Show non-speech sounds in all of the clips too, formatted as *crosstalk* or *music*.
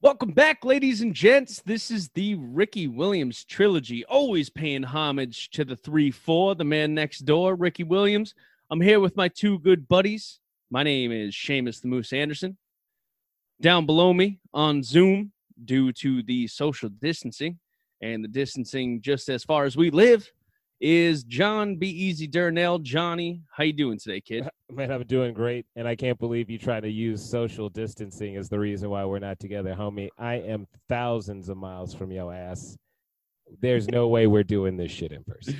Welcome back, ladies and gents. This is the Ricky Williams trilogy, always paying homage to the 3 4, the man next door, Ricky Williams. I'm here with my two good buddies. My name is Seamus the Moose Anderson. Down below me on Zoom, due to the social distancing and the distancing just as far as we live, is Jon B. Easy Durnell. Johnny, how you doing today, kid? *laughs* Man, I'm doing great, and I can't believe you try to use social distancing as the reason why we're not together, homie. I am thousands of miles from your ass. There's no way we're doing this shit in person.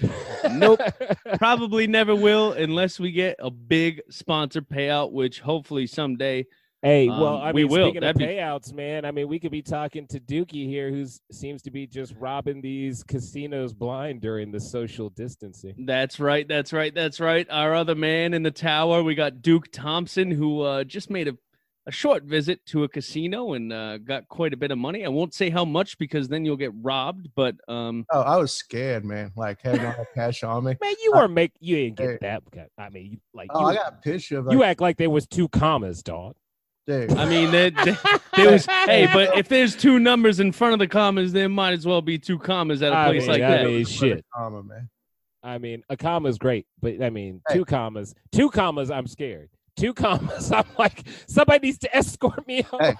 *laughs* Nope. *laughs* Probably never will unless we get a big sponsor payout, which hopefully someday. Hey, well, Um, I we mean, will. speaking of That'd be- payouts, man, I mean, we could be talking to Dookie here, who seems to be just robbing these casinos blind during the social distancing. That's right. That's right. That's right. Our other man in the tower, we got Duke Thompson, who uh, just made a, a short visit to a casino and uh, got quite a bit of money. I won't say how much because then you'll get robbed, but um, Oh, I was scared, man. Like having all that cash on me. *laughs* Man, you Uh, weren't make you didn't hey. get that. I mean, like Oh, you, I got a picture of like, you act like there was two commas, dog. Dude. I mean, there, there, *laughs* there was. hey, but if there's two numbers in front of the commas, there might as well be two commas at a I place mean, like I that. mean, shit. comma, man. I mean, a comma is great, but I mean, Hey. two commas, two commas, I'm scared. Two commas, *laughs* I'm like, somebody needs to escort me home. Hey.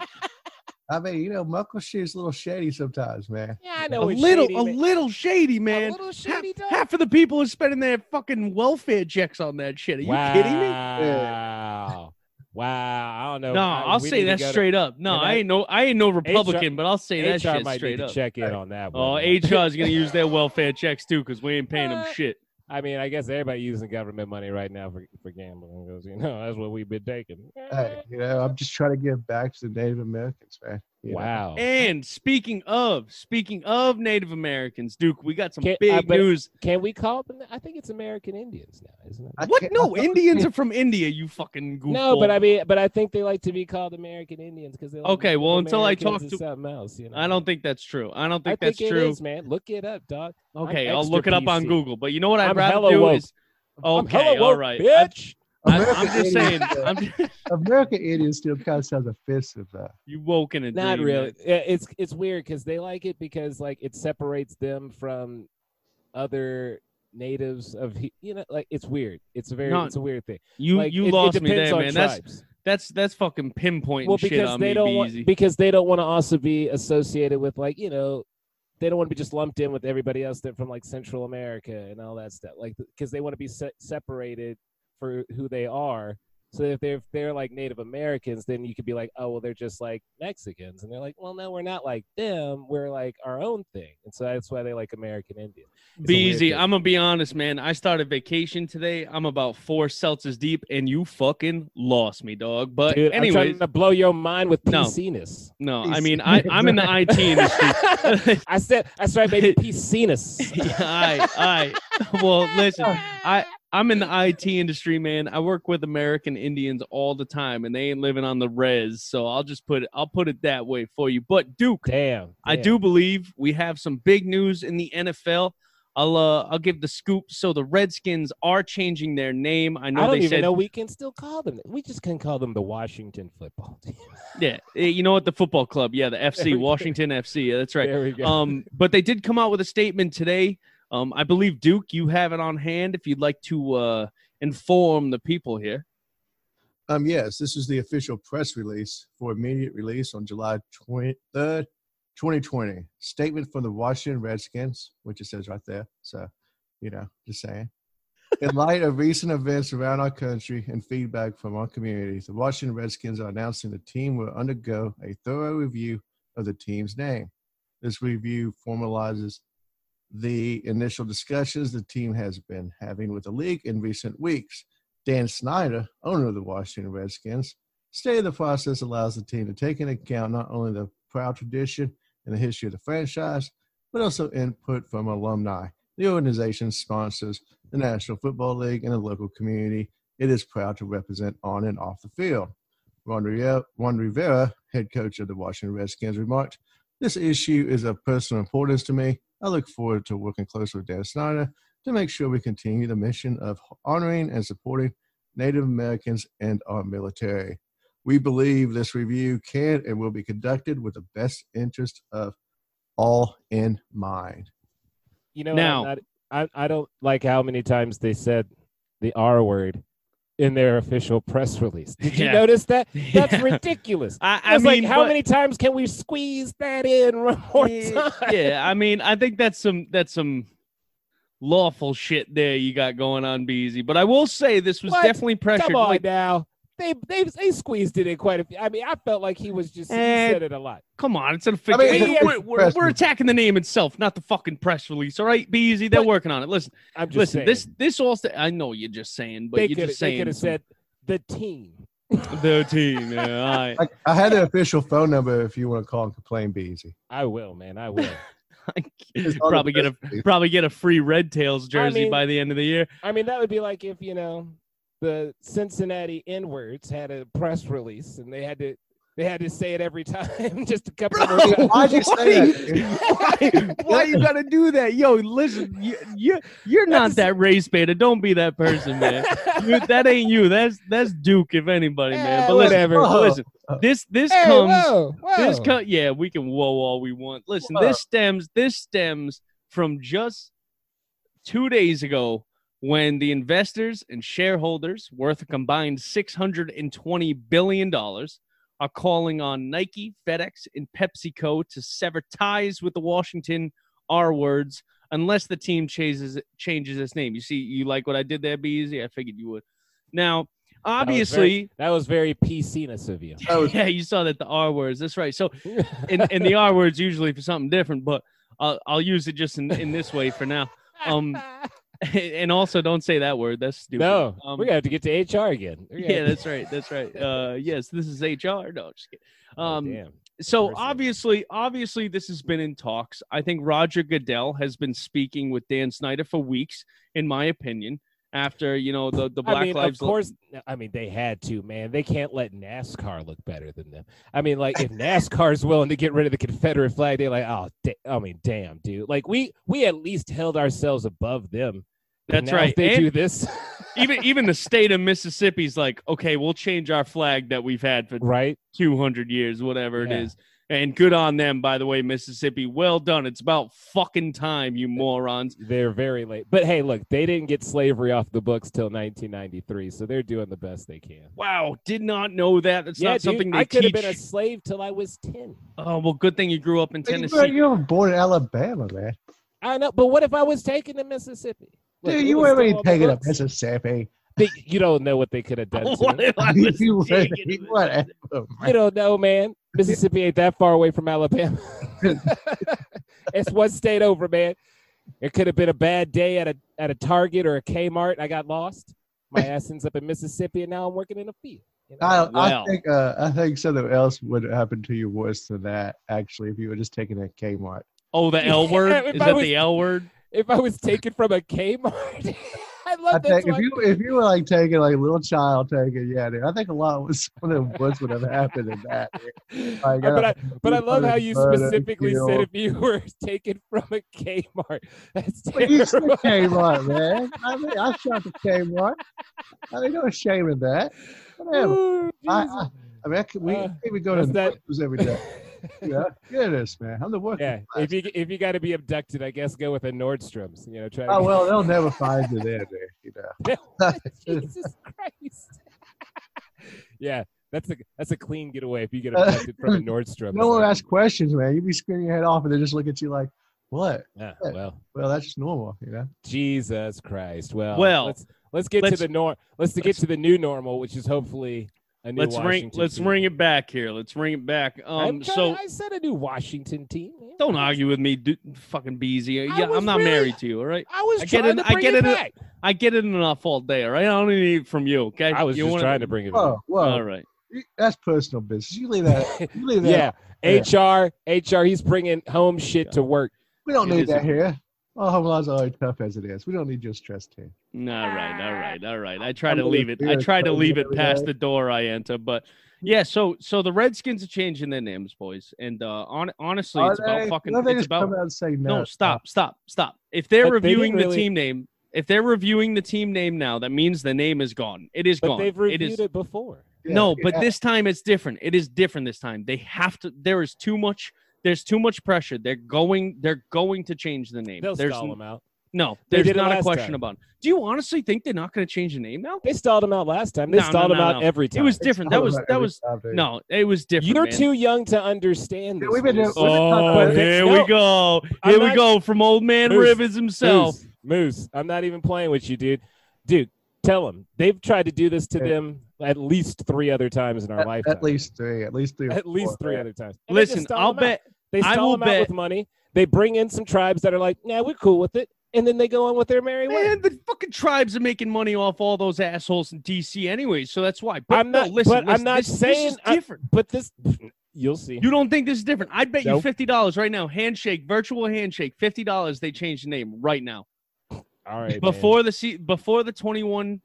*laughs* I mean, you know, Muckleshoot's a little shady sometimes, man. Yeah, I a know it's little, shady, a man. little shady, man. A little half, shady, dog. half of the people are spending their fucking welfare checks on that shit. Are you wow. kidding me? Wow. Wow. I don't know. No, I- I'll we say that go to- straight up. No, I I- ain't no, I ain't no Republican, but I'll say that HR shit might straight need up. to check in on that Oh, one. HR is gonna use their *laughs* welfare checks too, because we ain't paying them Uh, shit. I mean, I guess everybody using government money right now for, for gambling because you know that's what we've been taking. Hey, you know, I'm just trying to give back to the Native Americans, man. You know. Wow. And speaking of, speaking of Native Americans, Duke, we got some Can't- big uh, I bet- news. Can we call them? I think it's American Indians now, isn't it? I What? No, Indians are from India. You fucking goofball. No, but I mean, but I think they like to be called American Indians because they like Okay, Native well, until I Americans talk is to- something else. You know, I don't think that's true. I don't I think that's think true. is, man. Look it up, dog. Okay, I'm I'll extra look it up on Google. But you know what I'd I'm rather hella do woke. is I'm okay, hella all woke, right. bitch. I, American am just saying, I'm just, *laughs* American Indian still kind of sounds offensive, though. you woke in a Not dream, really. man. It's it's weird because they like it because like it separates them from other natives of you know like it's weird. It's a very No, it's a weird thing. You Like, you it- it lost me depends there, man. That's tribes. that's that's fucking pinpointing well shit because on they me, don't be want easy. because they don't want to also be associated with like you know they don't want to be just lumped in with everybody else that from like Central America and all that stuff like because they want to be se- separated for who they are. So if they're if they're like Native Americans, then you could be like, oh well, they're just like Mexicans, and they're like, well, no, we're not like them. We're like our own thing, and so that's why they like American Indian. It's a Be easy. thing. I'm gonna be honest, man. I started vacation today. I'm about four seltzers deep, and you fucking lost me, dog. But Dude, I'm trying to blow your mind with No. PC-ness. no, I mean, I, I'm in the IT *laughs* industry. *laughs* I said, I started baby PC-ness. *laughs* yeah, I, I. Well, listen, I, I'm in the IT industry, man. I work with American Indians all the time, and they ain't living on the res. So I'll just put it. I'll put it that way for you. But Duke, Damn, I do believe we have some big news in the NFL. I'll uh, I'll give the scoop. So the Redskins are changing their name. I know I don't even said know we can still call them. We just can call them the Washington Football *laughs* Team. yeah. eh, You know what? The football club. Yeah, the FC go. Washington FC. Yeah, that's right. There we go. Um, but they did come out with a statement today. Um, I believe Duke, you have it on hand if you'd like to uh inform the people here. Um, yes, this is the official press release for immediate release on July 23rd, 2020. Statement from the Washington Redskins, which it says right there. So, you know, just saying. *laughs* In light of recent events around our country and feedback from our communities, the Washington Redskins are announcing the team will undergo a thorough review of the team's name. This review formalizes the initial discussions the team has been having with the league in recent weeks. Dan Snyder, owner of the Washington Redskins, stated the process allows the team to take into account not only the proud tradition and the history of the franchise, but also input from alumni. The organization sponsors the National Football League and the local community it is proud to represent on and off the field. Ron Rivera, head coach of the Washington Redskins, remarked, This issue is of personal importance to me. I look forward to working closely with Dan Snyder to make sure we continue the mission of honoring and supporting Native Americans and our military. We believe this review can and will be conducted with the best interest of all in mind. You know, Now- I'm not, I I don't like how many times they said the R word in their official press release. Did you Yeah. notice that? *laughs* That's Yeah. ridiculous. I, I I was mean, like, how but- many times can we squeeze that in *laughs* one more Yeah, time? yeah, I mean, I think that's some that's some lawful shit there you got going on, Beezy. But I will say this was What? definitely pressured. Come on Like, now. They, they they squeezed it in quite a few. I mean, I felt like he was just he Eh, said it a lot. come on, it's a I mean, fiction. it's a we're, we're, we're attacking the name itself, not the fucking press release. All right, Beezy, they're But- working on it. Listen, I'm just listen. saying. This this all. st- I know you're just saying, but they you're could just they could have said the team. *laughs* the team. Yeah, all right. I, I had the official phone number if you want to call and complain, be easy. I will, man. I will. *laughs* It's *laughs* on probably get a probably get a free Red Tails jersey mean- by the end of the year. I mean, that would be like if you know the Cincinnati N words had a press release and they had to they had to say it every *laughs* time, just a couple Bro, more times. Why'd you say that? Why, why you gotta do that? Yo, listen, you, you you're not That's- that race baiter. Don't be that person, man. *laughs* You, that ain't you. That's that's Duke, if anybody, man. Eh, But whatever. but listen, this this Hey, comes whoa, this whoa. co- yeah, we can whoa all we want. Listen, Whoa. this stems this stems from just two days ago when the investors and shareholders worth a combined six hundred and twenty billion dollars are calling on Nike, FedEx, and PepsiCo to sever ties with the Washington R words unless the team changes changes its name. You see, you like what I did there, Be easy. I figured you would. Now, was obviously, That was very PC-ness of you. Was- *laughs* yeah, you saw that the R words. That's right. So *laughs* and, and the R word's usually for something different, but I'll, I'll use it just in, in this way for now. Um, *laughs* *laughs* and also, don't say that word. That's stupid. no, Um, we're gonna have to get to HR again. Yeah, *laughs* that's right. That's right. Uh, yes, this is HR. No, just kidding. Oh, Um, damn. so obviously, obviously, this has been in talks. I think Roger Goodell has been speaking with Dan Snyder for weeks, in my opinion. After you know the the Black I mean, Lives of course. I mean, they had to, man. They can't let NASCAR look better than them. I mean, like if NASCAR's willing to get rid of the Confederate flag, they're like, oh, da- I mean, damn, dude. Like we we at least held ourselves above them. That's right. If they And- do this, *laughs* even even the state of Mississippi's like, okay, we'll change our flag that we've had for right? 200 years, whatever it Yeah. is. And good on them, by the way, Mississippi. Well done. It's about fucking time, you morons. They're very late. But hey, look, they didn't get slavery off the books till 1993, so they're doing the best they can. Wow, did not know that. It's yeah, not dude, something they I could have been a slave till I was 10. Oh well, good thing you grew up in You were, Tennessee. you were born in Alabama, man. I know, but what if I was taken to Mississippi? Look, Dude, you was weren't still really on the taking up books. Mississippi. They- you don't know what they could have done *laughs* to What if I *laughs* was You taken to You don't know, man. Mississippi ain't that far away from Alabama. *laughs* it's one state over, man. It could have been a bad day at a at a Target or a Kmart. I got lost. My ass ends up in Mississippi, and now I'm working in a field. you know? I, Well. I think uh, I think something else would happen to you worse than that. Actually, if you were just taking a Kmart. Oh, the L word? *laughs* Is I that was- the L word? if I was taken from a Kmart, *laughs* I love I that. think if you if you were like taking like a little child taking, yeah, dude, I think a lot was *laughs* some of the worst would have happened in that. *laughs* Like, but uh, I but I love how you *laughs* specifically said if you were taken from a Kmart. That's But you terrible. Kmart, man. I mean, I shot the Kmart. I mean, no shame in that. Whatever. Ooh, I, I, I mean, I could, we Uh, can't go to that? Every day. Yeah, goodness, man. I'm the working Yeah, class. if you if you got to be abducted, I guess go with a Nordstrom's. You know, try. Oh to well, they'll never find you there, dude. You know. *laughs* *laughs* Jesus Christ. *laughs* yeah, that's a that's a clean getaway if you get abducted from a Nordstrom. No one asks questions, man. You be screaming your head off, and they just look at you like, "What?" Yeah, well, Well, that's just normal, you know. Jesus Christ. Well, Well, let's let's get let's- to the nor let's to get to the new normal, which is hopefully a new Let's ring Washington let's team. ring it back here. Let's ring it back. I'm Um trying- so I said a new Washington team. man. don't argue with me, dude, fucking Beezy. I Yeah, was I'm not really- married to you, all right? I was I get trying it- to I bring get it, it- back. I get it enough all day, all right? I don't need it from you, okay? I was you just wanna- trying to bring it. back. Whoa, whoa. All right. That's personal business. You leave that. You leave that. *laughs* yeah, Yeah. HR, HR. He's bringing home shit to work. We don't It need that a- here. Our home laws are already tough as it is. We don't need your stress team. All right, all right, all right. I try I'm to leave it. I it try to leave it past day. the door I enter, but yeah. So, so the Redskins are changing their names, boys, and uh, on, honestly, Are it's about fucking. Why don't they It's just about come out and say no. no. Stop, stop, stop. If they're But they didn't reviewing the really- team name, if they're reviewing the team name now, that means the name is gone. It is But gone. they've reviewed is. it before. Yeah, no, yeah. but this time it's different. It is different this time. They have to. There is too much. There's too much pressure. They're going. They're going to change the name. They'll there's stall n- him out. no. They There's not a question time. about. It. Do you honestly think they're not going to change the name now? They stalled him out last time. They No, no, stalled him no, out no. every It was different. That was that was time, no. It was different. You're man. too young to understand this. We've been Moose. doing- Oh, But here no, we go. I'm Here we not- go from old man Moose, Rivers himself. Moose, Moose, I'm not even playing with you, dude. Dude, tell them they've tried to do this to Yeah. them at least three other times in our At, lifetime. at least three. At least three. At least three man. other times. And Listen, I'll bet. out. Bet. They stall will him out bet- with money. They bring in some tribes that are like, "Nah, we're cool with it," and then they go on with their merry way. Man, the fucking tribes are making money off all those assholes in DC anyway, so that's why. But I'm no, not- listen, but I'm not this, this saying is I- different. But this, you'll see. You don't think this is different? I'd bet you fifty dollars right now. Handshake, virtual handshake, fifty dollars. They change the name right now. All right, man. before the se- before the twenty one,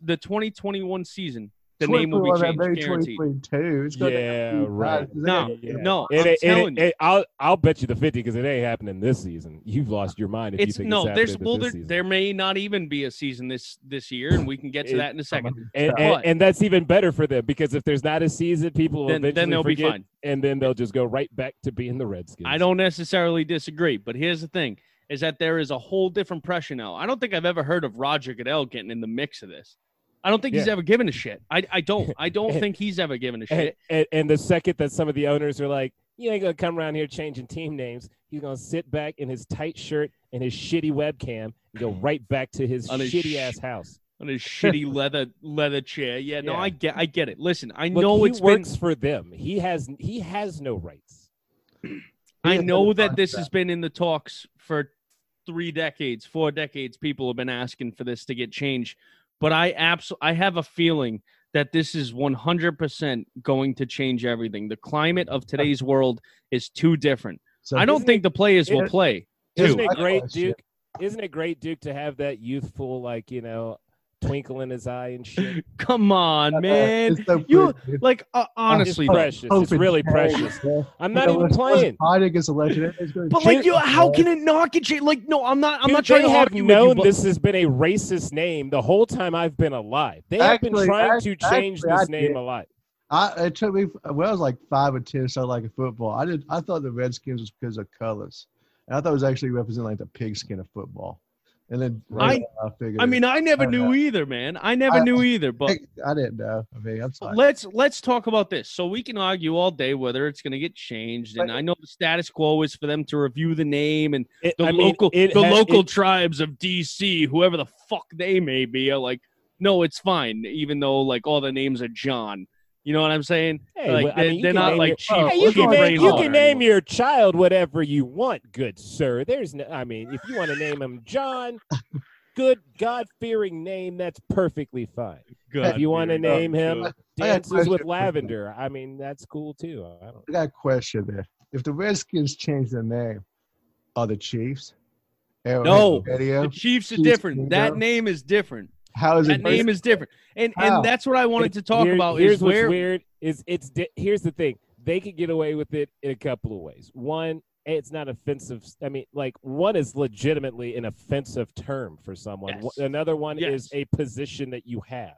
the twenty twenty one season, the name will be 21, changed, maybe guaranteed. 2022. It's Yeah, right. bad, 'cause they No, Yeah. no, It I'm ain't- it telling ain't- you. it- I'll I'll bet you the fifty because it ain't happening this season. You've lost your mind if It's you think no, it's there's well, this there, season. there may not even be a season this this year, and we can get to It- that in a second. and, But- and, and that's even better for them because if there's not a season, people will Then, eventually then they'll be fine. and then they'll just go right back to being the Redskins. I don't necessarily disagree, but here's the thing: is that there is a whole different pressure now. I don't think I've ever heard of Roger Goodell getting in the mix of this. I don't think he's ever given a shit. I, I don't. *laughs* I don't And- think he's ever given a shit. and, and the second that some of the owners are like, "You ain't gonna come around here changing team names," he's gonna sit back in his tight shirt and his shitty webcam and go right back to his On his shitty sh- ass house. On his *laughs* shitty leather leather chair. Yeah, no, Yeah. I get I get it. Listen, I Look, know he it's been works for them. He has he has no rights. *clears throat* I know has a that this has been in the talks for three decades, four decades. People have been asking for this to get changed, but I absolutely I have a feeling that this is 100% going to change everything. The climate of today's world is too different. So I don't isn't think the players will play. Isn't Too. it great. Duke? Isn't it great, Duke, to have that youthful, like you know, twinkle in his eye and shit? *laughs* Come on, man. So You- Like uh, honestly, it's precious. Hope It's really precious. I'm not even let's- let's playing. Fight against election. It's gonna but like you, how can it not get changed? Like no, I'm not. I'm Dude, not trying to have you, known but- this has been a racist name the whole time I've been alive. They have been trying act- to change actually, I this name did. a lot. I, it took me when I was like five or ten, so like a football. I did. I thought the Redskins was because of colors, and I thought it was actually representing like the pigskin of football. And then I- I figured. I mean, I never I don't knew either, man. I never I- knew *laughs* either. But I didn't know. I mean, I'm sorry. let's let's talk about this. So we can argue all day whether it's going to get changed, and But- I know the status quo is for them to review the name and It- the I mean, local it the ha- local it- tribes of DC, whoever the fuck they may be, are like, no, it's fine, even though like all the names are John. You know what I'm saying? Hey, like well, I they're, mean, they're can not name like your- chief. Oh, Hey, you we're can name, you can name your child whatever you want, good sir. There's no, I mean, if you want to name him John, good God fearing name, that's perfectly fine. If you want to God, name him I got a Dances with. Lavender, I mean, that's cool too. I don't, I got a question there. If the Redskins change their name, are the Chiefs? Arrowhead No. Stadium? The Chiefs are Chiefs different. That name is different. How is That it? name is different, and How? and that's what I wanted to talk here- about. Here's Is what's where weird is it's di- here's the thing they could get away with it in a couple of ways. One, it's not offensive. I mean, like one is legitimately an offensive term for someone. Yes. Another one is a position that you have.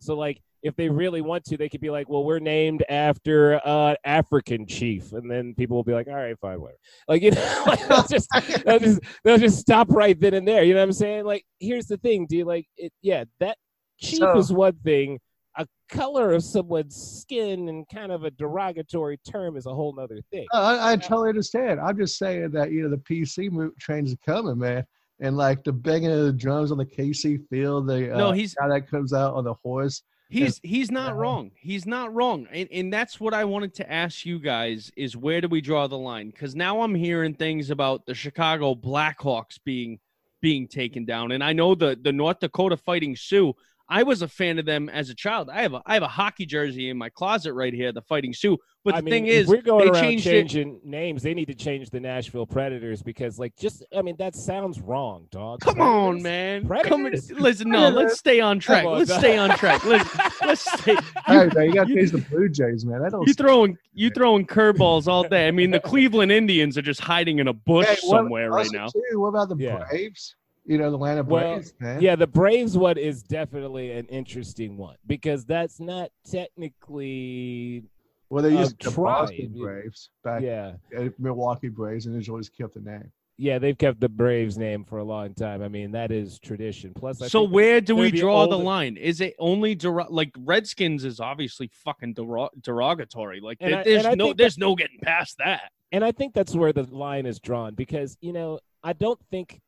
So like if they really want to, they could be like, well, we're named after uh African chief, and then people will be like, all right, fine, whatever. Like you *laughs* know, like, they'll just they'll just they'll just stop right then and there. You know what I'm saying? Like here's the thing, dude. Like it, yeah, that chief So- is one thing. A color of someone's skin and kind of a derogatory term is a whole other thing. I, I totally understand. I'm just saying that you know the PC mo- trains are coming, man, and like the banging of the drums on the KC field, the uh, No, he's- guy that comes out on the horse. He's he's not wrong. He's not wrong. And and that's what I wanted to ask you guys is where do we draw the line? Cuz now I'm hearing things about the Chicago Blackhawks being being taken down. And I know the the North Dakota Fighting Sioux. I was a fan of them as a child. I have a I have a hockey jersey in my closet right here, the Fighting Sioux. But the I mean, thing is, we're going they around changed it- changing names. They need to change the Nashville Predators because, like, just I mean, that sounds wrong, dog. Come on, Predators? man. Come Predators? listen, no, let's stay on track. on, Let's dog. stay on track. Let's *laughs* let's stay. Hey, man, you got to you- change the Blue Jays, man. That don't. You throwing you throwing curveballs all day. I mean, the Cleveland Indians are just hiding in a bush Hey, what- somewhere right now. Too, what about the Yeah. Braves? You know, the land of Well, Braves, man. Yeah, the Braves one is definitely an interesting one because that's not technically Well, they a used the Boston. Braves back yeah. Milwaukee Braves, and they always kept the name. Yeah, they've kept the Braves name for a long time. I mean, that is tradition. Plus, I So think where do we the draw the line? Is it only dero- like Redskins is obviously fucking dero- derogatory. Like And there- I- there's I no think there's no getting past that. and I think that's where the line is drawn because you know I don't think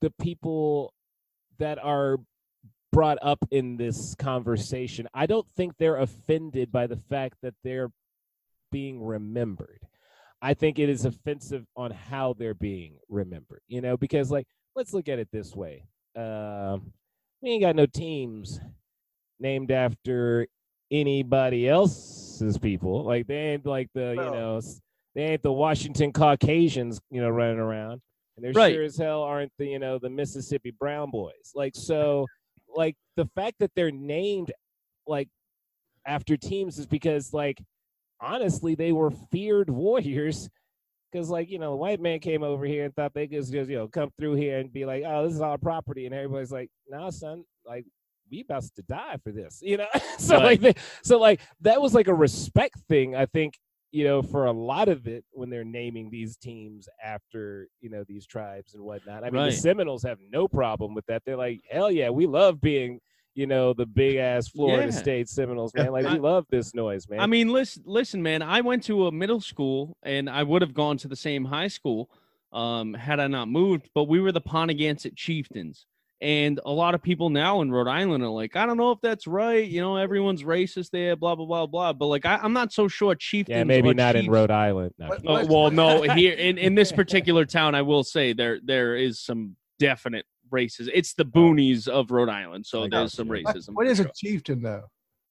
the people that are brought up in this conversation I don't think they're offended by the fact that they're being remembered. I think it is offensive on how they're being remembered. You know, because like let's look at it this way: um, we ain't got no teams named after anybody else's people. Like they ain't like the you know they ain't the Washington Caucasians, you know, running around, and they Right. sure as hell aren't the you know the Mississippi Brown Boys. Like so, like the fact that they're named like after teams is because like honestly they were feared warriors. Because like you know, the white man came over here and thought they could just you know come through here and be like, oh, this is our property, and everybody's like, nah, son, like we about to die for this, you know. *laughs* so Right. like, they, so like that was like a respect thing, I think, you know, for a lot of it when they're naming these teams after you know these tribes and whatnot. I mean, Right. the Seminoles have no problem with that. They're like, hell yeah, we love being. You know the big ass Florida Yeah. State Seminoles, man. Like we love this noise, man. I mean, listen, listen, man. I went to a middle school, and I would have gone to the same high school um, had I not moved. But we were the Ponaganset Chieftains, and a lot of people now in Rhode Island are like, I don't know if that's right. You know, everyone's racist there, blah blah blah blah. But like, I, I'm not so sure Chieftains. yeah, maybe or not in Rhode Island. No. What- Oh, well, no, *laughs* here in, in this *laughs* particular town, I will say there there is some definite racism. It's the boonies of Rhode Island, so I there's some you. Racism. what for is sure. a chieftain though?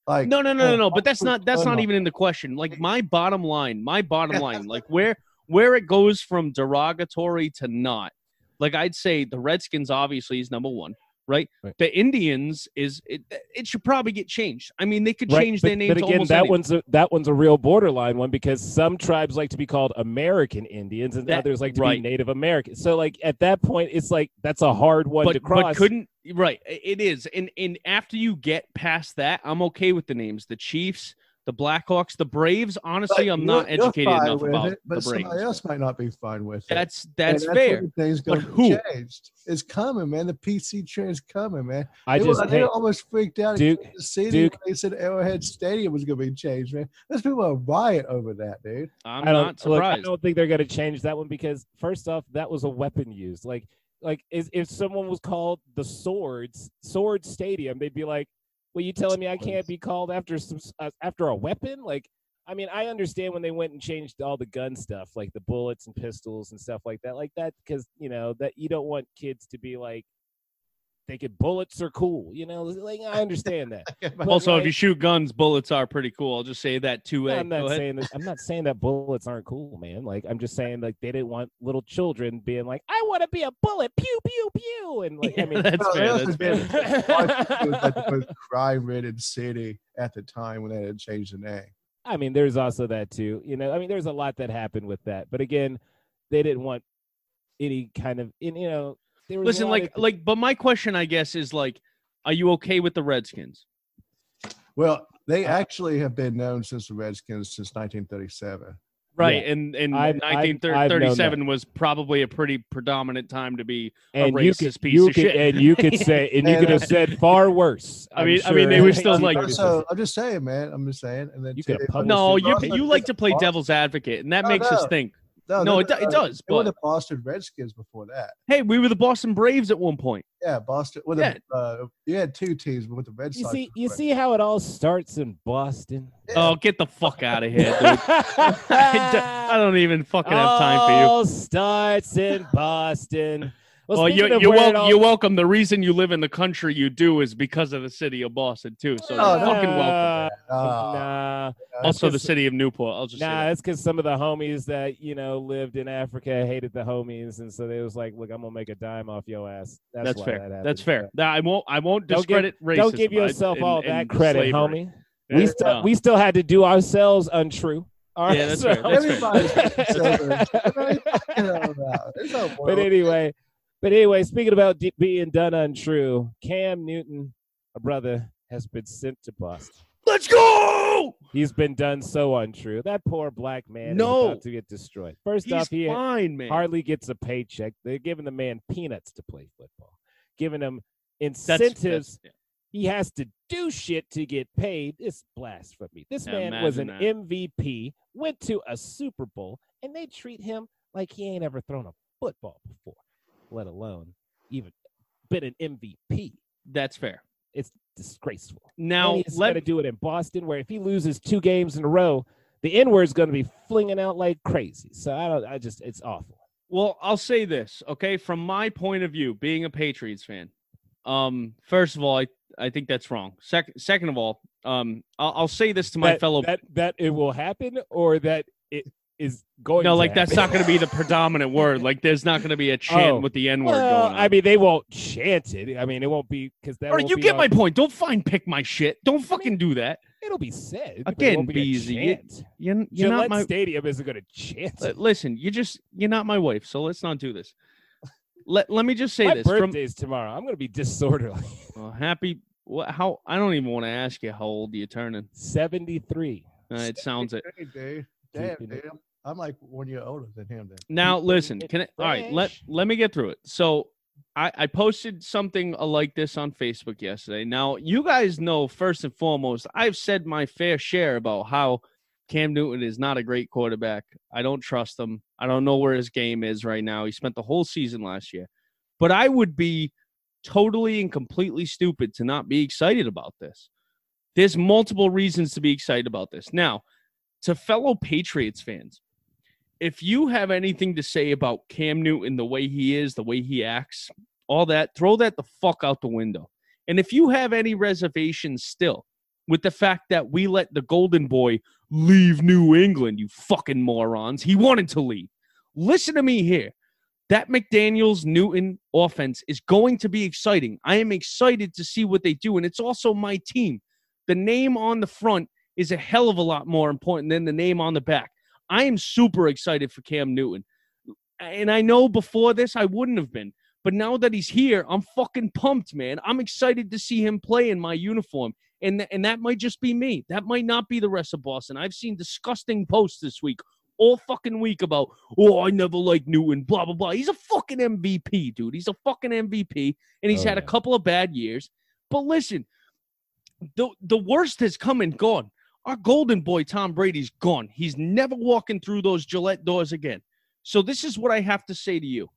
Like No, no, no, no, uh, no. But that's not that's not uh, even in the question. Like *laughs* my bottom line, my bottom line, like where where it goes from derogatory to not. Like I'd say the Redskins obviously is number one, right? Right. The Indians is it. It should probably get changed. I mean, they could Right, change but, their name but again, that anything. one's a, that one's a real borderline one because some tribes like to be called American Indians and That- others like to right. be Native American. So, like at that point, it's like that's a hard one to but, cross. but couldn't right it is and and after you get past that i'm okay with the names the chiefs the blackhawks the braves honestly but i'm not educated enough about it, but the braves somebody else might not be fine with it. that's And that's fair the Things gonna who? changed. It's coming, man. The PC trend's coming, man. I they just were, they hey, were almost freaked out. Duke- the city Duke- they said Arrowhead Stadium was going to be changed, man. Those people are riot over that, dude. i'm I don't not look, I don't think they're going to change that one because first off, that was a weapon used. Like like is, if someone was called the Swords Sword Stadium, they'd be like, "Well, you telling me I can't be called after some uh, after a weapon?" Like, I mean, I understand when they went and changed all the gun stuff, like the bullets and pistols and stuff like that, like that, because you know that you don't want kids to be like thinking bullets are cool. You know, like I understand that. *laughs* But, also if you shoot guns bullets are pretty cool i'll just say that too No, a I'm not saying that. I'm not saying that bullets aren't cool, man. Like I'm just saying like they didn't want little children being like, I want to be a bullet, pew pew pew, and like I mean, that's Well, fair they that's also fair *laughs* was like the most crime-ridden city at the time when they had changed the name. I mean, there's also that too. You know, I mean, there's a lot that happened with that, but again, they didn't want any kind of, in you know, there was a listen like of- like but my question i guess is like are you okay with the redskins Well, they Uh, actually have been known since the Redskins since 1937. right Yeah. and and I've- I've- I've 1937 was probably a pretty predominant time to be and you racist could, piece you of could, shit. and you could say, and you *laughs* And, could have said far worse. I I'm mean- I mean, they sure. were still, *laughs* like- So, so I'm just saying, man. I'm just saying. And then You could have no you you like to play devil's advocate and that makes us think No, No, it do- it uh, does, They were the Boston Redskins before that. hey we were the boston braves at one point Yeah, Boston. Well, Yeah. the, uh, you had two teams with the Red You see, you see how it all starts in Boston. oh get the fuck out of here dude I *laughs* don't- *laughs* I don't even fucking have time for you It All starts in Boston. Well, well, you're, you're, wel- all- you're welcome. The reason you live in the country you do is because of the city of Boston, too. So Oh, you're fucking welcome. Nah, Ah, nah, Also, the city of Newport. I'll just say nah. that. That's because some of the homies that you know lived in Africa hated the homies, and so they was like, "Look, I'm gonna make a dime off your ass." That's, That's why fair. That That's happened. fair. Nah, I won't. I won't Don't give- discredit racism. Don't give yourself all in that credit, slavery. homie. We Yeah, still no. we still had to do ourselves untrue. All Yeah, that's so- fair, that's fair. Everybody's got themselves- Everybody fucking hell about it. There's no but anyway, But anyway, speaking about d- being done untrue, Cam Newton, a brother, has been sent to Boston. Let's go. He's been done so untrue. That poor black man No. is about to get destroyed. First He's off, he fine, hardly gets a paycheck. They're giving the man peanuts to play football, giving him That's- incentives. that's- he has to do shit to get paid. It's blasphemy. This Yeah, man was an imagine MVP, went to a Super Bowl, and they treat him like he ain't ever thrown a football before, let alone even been an MVP. That's fair. It's disgraceful. Now he's let going to do it in Boston, where if he loses two games in a row, the N word's going to be flinging out like crazy. So I don't. I just it's awful. Well, I'll say this, okay? From my point of view, being a Patriots fan, um, first of all, I, I think that's wrong. Second, second of all, um, I'll, I'll say this to my that, fellow. that that it will happen, or that it is going. no, to like that's not going to be the predominant word. Like, there's not going to be a *laughs* chant Oh. with the N word Well, going on. I mean, they won't chant it. I mean, it won't be because that. All right, won't you be get on- my point. Don't fine pick my shit. Don't fucking do that. It'll be said but it Again, won't be a Beezy, you- chant. You're, you're not my. Stadium isn't going to chant. Li- it. Listen, you just you're not my wife, so let's not do this. Let Let me just say my this. From, birthday's tomorrow. I'm going to be disorderly. *laughs* well, happy. What? How? I don't even want to ask you how old you're turning. Seventy-three. Uh, it sounds it. Hey, dude. Damn, Keeping dude. I'm like one year older than him. Then Now Keeping listen, can I, all right, let let me get through it. So I, I posted something like this on Facebook yesterday. Now you guys know first and foremost, I've said my fair share about how Cam Newton is not a great quarterback. I don't trust him. I don't know where his game is right now. He spent the whole season last year. But I would be totally and completely stupid to not be excited about this. There's multiple reasons to be excited about this. Now, to fellow Patriots fans, if you have anything to say about Cam Newton, the way he is, the way he acts, all that, throw that the fuck out the window. And if you have any reservations still with the fact that we let the Golden Boy leave New England, you fucking morons, he wanted to leave. Listen to me here. That McDaniels Newton offense is going to be exciting. I am excited to see what they do. And it's also my team. The name on the front is a hell of a lot more important than the name on the back. I am super excited for Cam Newton. And I know before this I wouldn't have been. But now that he's here, I'm fucking pumped, man. I'm excited to see him play in my uniform. And, th- and that might just be me. That might not be the rest of Boston. I've seen disgusting posts this week, all fucking week about, oh, I never liked Newton, blah, blah, blah. He's a fucking MVP, dude. He's a fucking MVP. And he's Oh, had a couple of bad years. But listen, the, the worst has come and gone. Our golden boy, Tom Brady's gone. He's never walking through those Gillette doors again. So this is what I have to say to you.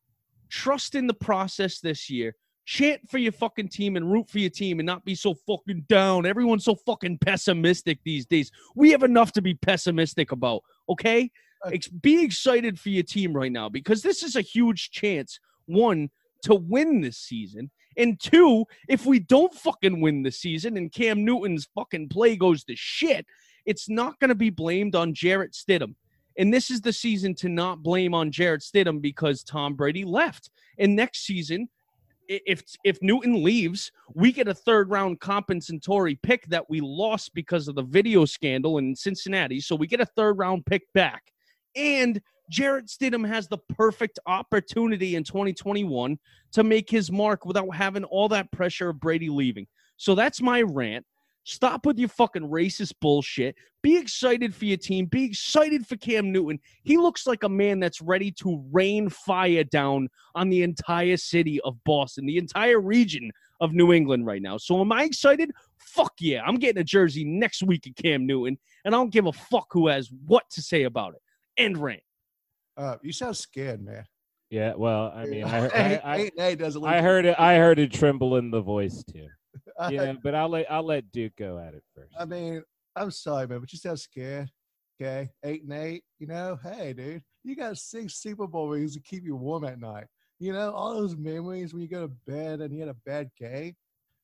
Trust in the process this year. Chant for your fucking team and root for your team and not be so fucking down. Everyone's so fucking pessimistic these days. We have enough to be pessimistic about, okay? Be excited for your team right now because this is a huge chance, one, to win this season. And two, if we don't fucking win the season and Cam Newton's fucking play goes to shit, it's not going to be blamed on Jarrett Stidham. And this is the season to not blame on Jarrett Stidham because Tom Brady left. And next season, if if Newton leaves, we get a third round compensatory pick that we lost because of the video scandal in Cincinnati. So we get a third round pick back. And Jarrett Stidham has the perfect opportunity in 2021 to make his mark without having all that pressure of Brady leaving. So that's my rant. Stop with your fucking racist bullshit. Be excited for your team. Be excited for Cam Newton. He looks like a man that's ready to rain fire down on the entire city of Boston, the entire region of New England right now. So am I excited? Fuck yeah. I'm getting a jersey next week of Cam Newton, and I don't give a fuck who has what to say about it. End rant. Uh, you sound scared, man. Yeah. Well, I mean, *laughs* I, I, I, eight and eight doesn't. look I heard it. I heard it tremble in the voice too. *laughs* Yeah, but I'll let I'll let Duke go at it first. I mean, I'm sorry, man, but you sound scared. Okay, eight and eight. You know, hey, dude, you got six Super Bowl rings to keep you warm at night. You know, all those memories when you go to bed and you had a bad game.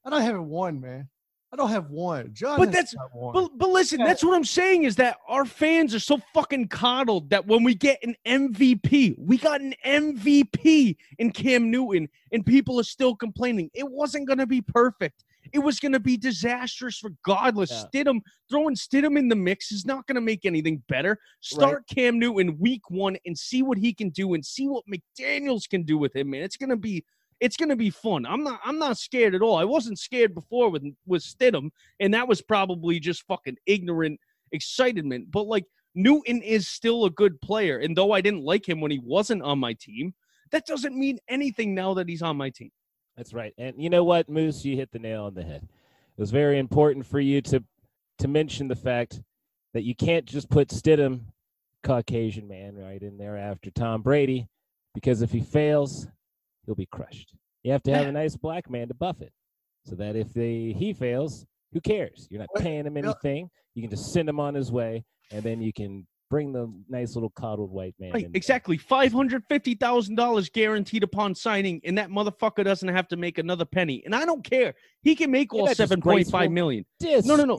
And I don't have one, man. I don't have one. Jon, But that's- one. But but listen, Yeah. that's what I'm saying is that our fans are so fucking coddled that when we get an MVP, we got an MVP in Cam Newton, and people are still complaining. It wasn't gonna be perfect. it was going to be disastrous regardless. Yeah. Stidham throwing Stidham in the mix is not going to make anything better. Start Cam Newton week one and see what he can do and see what McDaniels can do with him, man. It's going to be it's going to be fun. I'm not I'm not scared at all. I wasn't scared before with with Stidham, and that was probably just fucking ignorant excitement. But like Newton is still a good player, and though I didn't like him when he wasn't on my team, that doesn't mean anything now that he's on my team. That's right. And you know what, Moose, you hit the nail on the head. It was very important for you to to mention the fact that you can't just put Stidham, Caucasian man, right in there after Tom Brady, because if he fails, he'll be crushed. You have to have a *laughs* nice black man to buff it, so that if they, he fails, who cares? You're not paying him anything. You can just send him on his way, and then you can bring the nice little coddled white man. Right, in exactly. Five hundred fifty thousand dollars guaranteed upon signing, and that motherfucker doesn't have to make another penny. And I don't care. He can make all seven point five million. Disgraceful. no, no.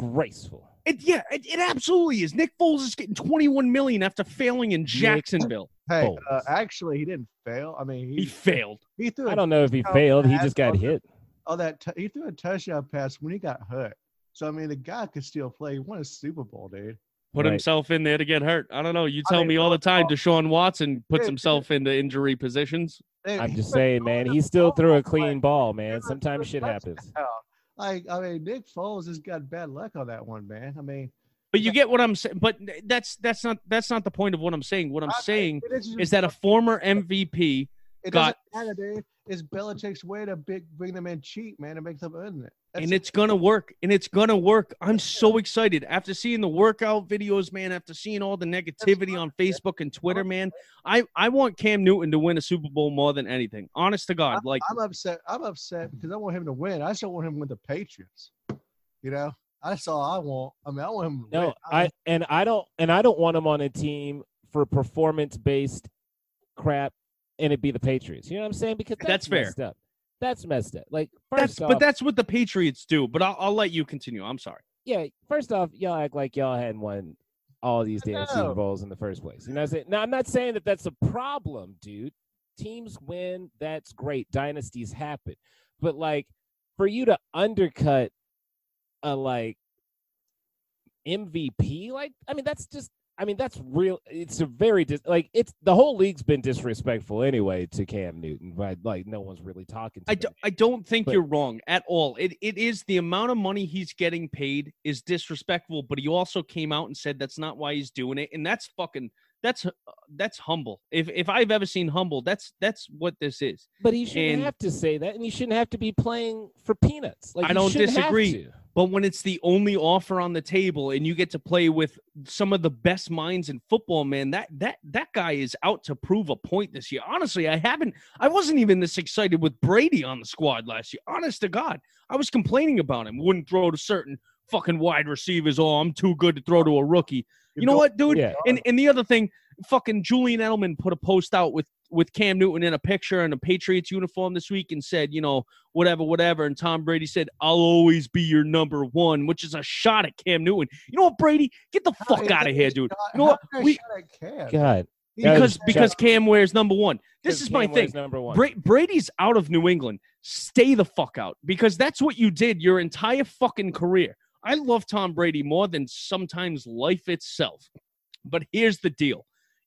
It, yeah, it, it absolutely is. Nick Foles is getting twenty one million after failing in Jacksonville. Hey, uh, actually, he didn't fail. I mean, He he failed. he threw I don't know if he failed. He just got hit. oh that t- he threw a touchdown pass when he got hurt. So I mean, the guy could still play. He won a Super Bowl, dude. Put Right. himself in there to get hurt. I don't know. You I tell mean, me all the time. Deshaun Watson puts Yeah, himself into injury positions. I'm just saying, man. He still threw a clean ball, man. Sometimes shit happens. Like I mean, Nick Foles has got bad luck on that one, man. I mean, But you get what I'm saying. But that's that's not that's not the point of what I'm saying. What I'm I- saying is, is that a former MVP it got- doesn't matter, dude. It's Belichick's way to big, bring them in cheap, man, and make them earn it. That's and it's gonna work and it's gonna work i'm so excited after seeing the workout videos man after seeing all the negativity on facebook and twitter man i i want cam newton to win a super bowl more than anything honest to god like I'm upset. I'm upset because I want him to win. I don't want him with the Patriots. You know, that's all I want. I mean, I want him to No, win. I and I don't and I don't want him on a team for performance based crap and it be the Patriots. You know what I'm saying? Because that's, That's fair. messed up. That's messed up. Like that's first off, but that's what the patriots do but I'll, I'll let you continue i'm sorry yeah, first off, y'all act like y'all hadn't won all these damn Super Bowls in the first place. You know what I'm saying? Now I'm not saying that that's a problem, dude. Teams win, that's great. Dynasties happen. But like for you to undercut a like MVP, like I mean that's just I mean that's real it's a very dis- like it's the whole league's been disrespectful anyway to Cam Newton, but like no one's really talking to I, do, I don't think But- you're wrong at all. It, it is the amount of money he's getting paid is disrespectful but he also came out and said that's not why he's doing it and that's fucking that's uh, that's humble. If if i've ever seen humble that's that's what this is. But he shouldn't And- have to say that, and he shouldn't have to be playing for peanuts. Like I don't disagree. But when it's the only offer on the table and you get to play with some of the best minds in football, man, that that that guy is out to prove a point this year. Honestly, I haven't I wasn't even this excited with Brady on the squad last year. Honest to God. I was complaining about him. Wouldn't throw to certain fucking wide receivers. Oh, I'm too good to throw to a rookie. You know what, dude? Yeah. And and the other thing, fucking Julian Edelman put a post out with with Cam Newton in a picture in a Patriots uniform this week and said, you know, whatever, whatever. And Tom Brady said, "I'll always be your number one," which is a shot at Cam Newton. You know what, Brady? Get the How fuck out of here, dude. shot- You know how what? is that a We- shot at Cam? God, Because because Cam wears number one. This is my Cam wears thing. Number one. Bra- Brady's out of New England. Stay the fuck out because that's what you did your entire fucking career. I love Tom Brady more than sometimes life itself. But here's the deal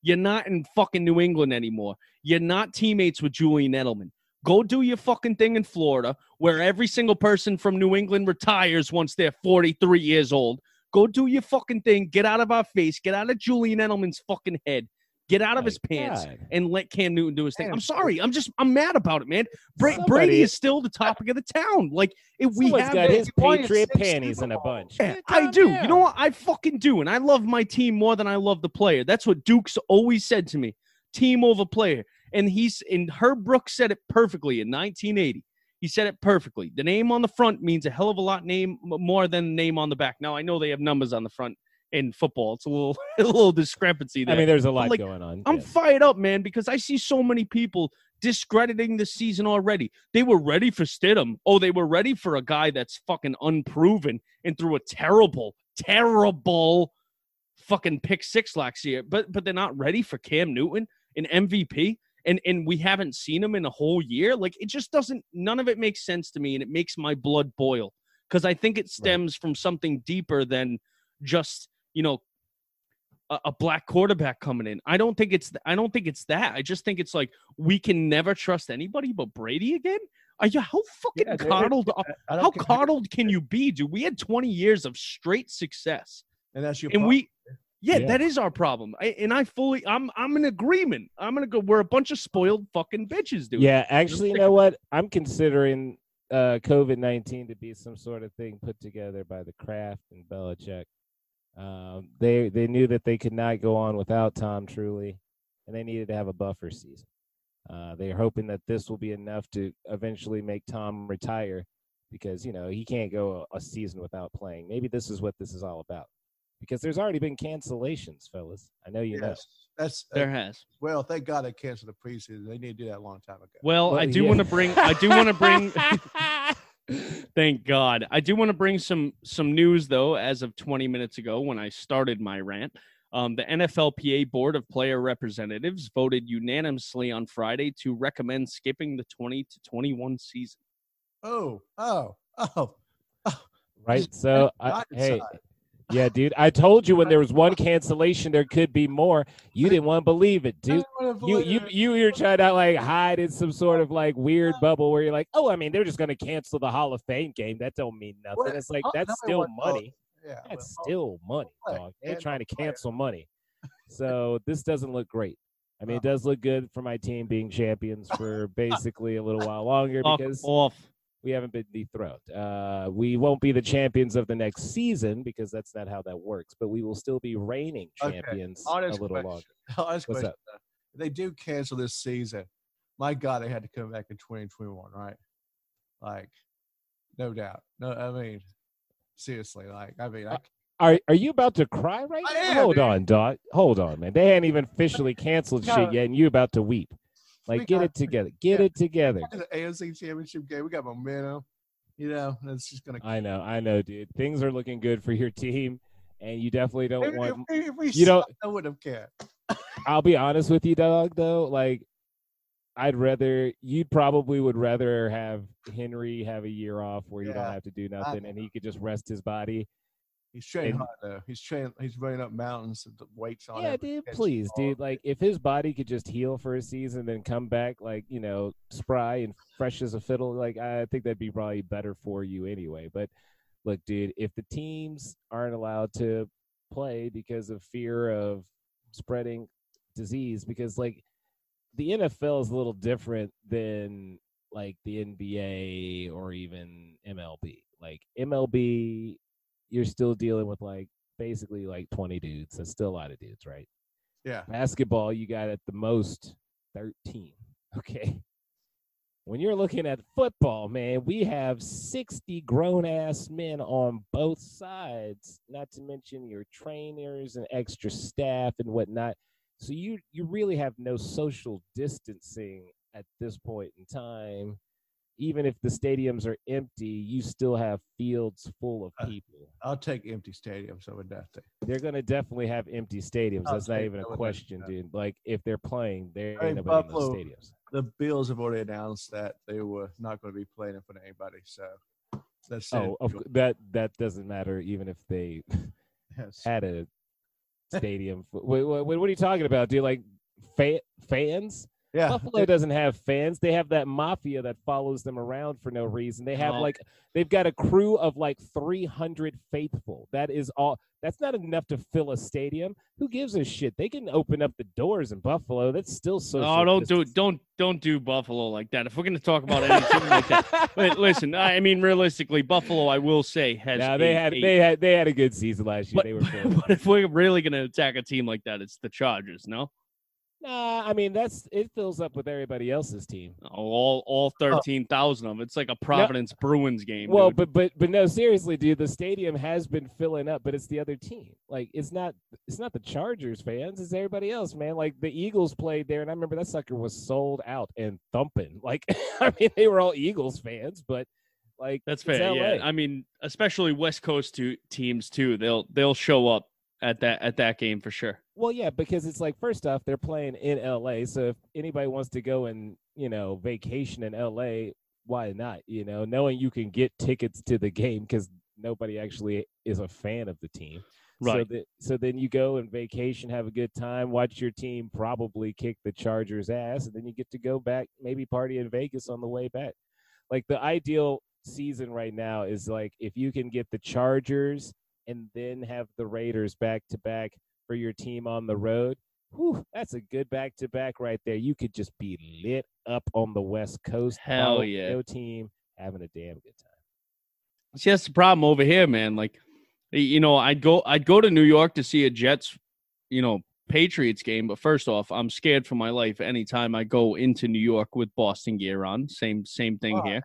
you're not in fucking New England anymore. You're not teammates with Julian Edelman. Go do your fucking thing in Florida, where every single person from New England retires once they're 43 years old. Go do your fucking thing. Get out of our face. Get out of Julian Edelman's fucking head. Get out of his pants God. and let Cam Newton do his thing. Man, I'm sorry. I'm just I'm mad about it, man. Bra- Somebody- Brady is still the topic of the town. Like if we have got his Patriot panties in a bunch. yeah, I do. there. You know what? I fucking do, and I love my team more than I love the player. That's what Duke's always said to me: team over player. And he's and Herb Brooks said it perfectly in 1980. He said it perfectly. The name on the front means a hell of a lot name more than the name on the back. Now I know they have numbers on the front in football. It's a little *laughs* a little discrepancy there. I mean, there's a lot like, going on. I'm yes. fired up, man, because I see so many people discrediting the season already. They were ready for Stidham. Oh, they were ready for a guy that's fucking unproven and threw a terrible, terrible fucking pick six last year. But but they're not ready for Cam Newton, an MVP. And and we haven't seen him in a whole year. Like it just doesn't none of it makes sense to me, and it makes my blood boil. because I think it stems from something deeper than just you know a, a black quarterback coming in. I don't think it's I don't think it's that. I just think it's like we can never trust anybody but Brady again. Are you how fucking Yeah, coddled? I- I How care. coddled can you be, dude? We had 20 years of straight success, And that's your and problem. we, yeah, Yeah. that is our problem. I, and I fully, I'm, I'm in agreement. I'm gonna go. We're a bunch of spoiled fucking bitches, dude. Yeah, actually, you know what? I'm considering uh, COVID 19 to be some sort of thing put together by the Kraft and Belichick. Um, they they knew that they could not go on without Tom Truly, and they needed to have a buffer season. Uh, they're hoping that this will be enough to eventually make Tom retire, because you know he can't go a, a season without playing. Maybe this is what this is all about, because there's already been cancellations, fellas. I know you know. yes, that's there uh, has. well. Thank God they canceled the preseason. They need to do that a long time ago. Well, Well, I do yeah. want to bring. I do want to bring. *laughs* *laughs* Thank God. I do want to bring some some news though. As of 20 minutes ago, when I started my rant, um, the NFLPA Board of Player Representatives voted unanimously on Friday to recommend skipping the 20 to 21 season. Oh, oh, oh. right? So, I, Right hey, side. Yeah, dude, I told you when there was one cancellation, there could be more. You didn't want to believe it, dude. You you you you're trying to like hide in some sort of like weird *laughs* bubble where you're like, oh, I mean, they're just gonna cancel the Hall of Fame game. That don't mean nothing. Well, It's like oh, that's still oh, money. Yeah, That's still money, dog. They're trying to cancel money. *laughs* So this doesn't look great. I mean, it does look good for my team being champions for *laughs* basically a little while longer Fuck because off. We haven't been dethroned. Uh, we won't be the champions of the next season because that's not how that works. But we will still be reigning Okay, champions a little question. longer. *laughs* Honest What's question, up? If they do cancel this season, my God, they had to come back in 2021, right? Like, no doubt. No, I mean, seriously, like, I mean, I, Uh, Are are you about to cry right I now? am, Hold on, dog. Hold on, man. They hadn't even *laughs* officially canceled No. shit yet, and you about to weep. Like, We get got- it together. Get yeah. it together. the AFC Championship game, we got momentum. You know, it's just gonna. I know, I know, dude. Things are looking good for your team, and you definitely don't If, want. if, if we you don't- I wouldn't have cared. I'll be honest with you, dog. Though, like, I'd rather you probably would rather have Henry have a year off where you don't have to do nothing, and he could just rest his body. He's training And- hard though. He's training. He's running up mountains, with weights on. Yeah, dude, please, dude. Like, if his body could just heal for a season, then come back like you know, spry and fresh as a fiddle, like I think that'd be probably better for you anyway. But look, dude, if the teams aren't allowed to play because of fear of spreading disease, because like the NFL is a little different than like the NBA or even MLB. Like MLB, you're still dealing with like basically like 20 dudes. That's still a lot of dudes, right? Yeah, Basketball, you got at the most 13. *laughs* Okay. When you're looking at football, man, we have 60 grown ass men on both sides, not to mention your trainers and extra staff and whatnot. So you you really have no social distancing at this point in time. Even if the stadiums are empty, you still have fields full of Uh, people. I'll take empty stadiums over that thing. They're gonna definitely have empty stadiums. I'll That's not even a question, dude. Like if they're playing, there I ain't nobody in Buffalo- those stadiums. The Bills have already announced that they were not going to be playing in front of anybody. So that's Oh, of, that that doesn't matter. Even if they yes. had a stadium. Wait, wait, what are you talking about, dude? Like fa- fans? Yeah. Buffalo doesn't have fans. They have that mafia that follows them around for no reason. They have Oh. like they've got a crew of like 300 faithful. That is all. That's not enough to fill a stadium. Who gives a shit? They can open up the doors in Buffalo. That's still so. Oh, don't do it. Don't don't do Buffalo like that. If we're gonna talk about anything like that, *laughs* Wait, listen. I mean, realistically, Buffalo, I will say, has. Now they a- had a- they had they had a good season last year. But, they were *laughs* good. but if we're really gonna attack a team like that, it's the Chargers. No, Nah, I mean that's it fills up with everybody else's team. Oh, all all oh. thirteen thousand of them. It's like a Providence Bruins game. Well, dude. but but but no, seriously, dude, the stadium has been filling up, but it's the other team. Like it's not it's not the Chargers fans, it's everybody else, man. Like the Eagles played there, and I remember that sucker was sold out and thumping. *laughs* Like I mean, they were all Eagles fans, but like That's fair. Yeah, I mean, especially West Coast two teams too. They'll they'll show up at that at that game for sure. Well, yeah, because it's like first off, they're playing in LA, so if anybody wants to go and you know vacation in LA, why not? You know, knowing you can get tickets to the game because nobody actually is a fan of the team. So, Right. that, so then you go and vacation, have a good time, watch your team probably kick the Chargers' ass, and then you get to go back, maybe party in Vegas on the way back. Like the ideal season right now is like if you can get the Chargers and then have the Raiders back to back for your team on the road. Whew, that's a good back to back right there. You could just be lit up on the West Coast. Hell yeah. Your team having a damn good time. See, that's the problem over here, man. Like, you know, I'd go, I'd go to New York to see a Jets, you know, Patriots game. But first off, I'm scared for my life anytime I go into New York with Boston gear on. Same, same thing Why? here.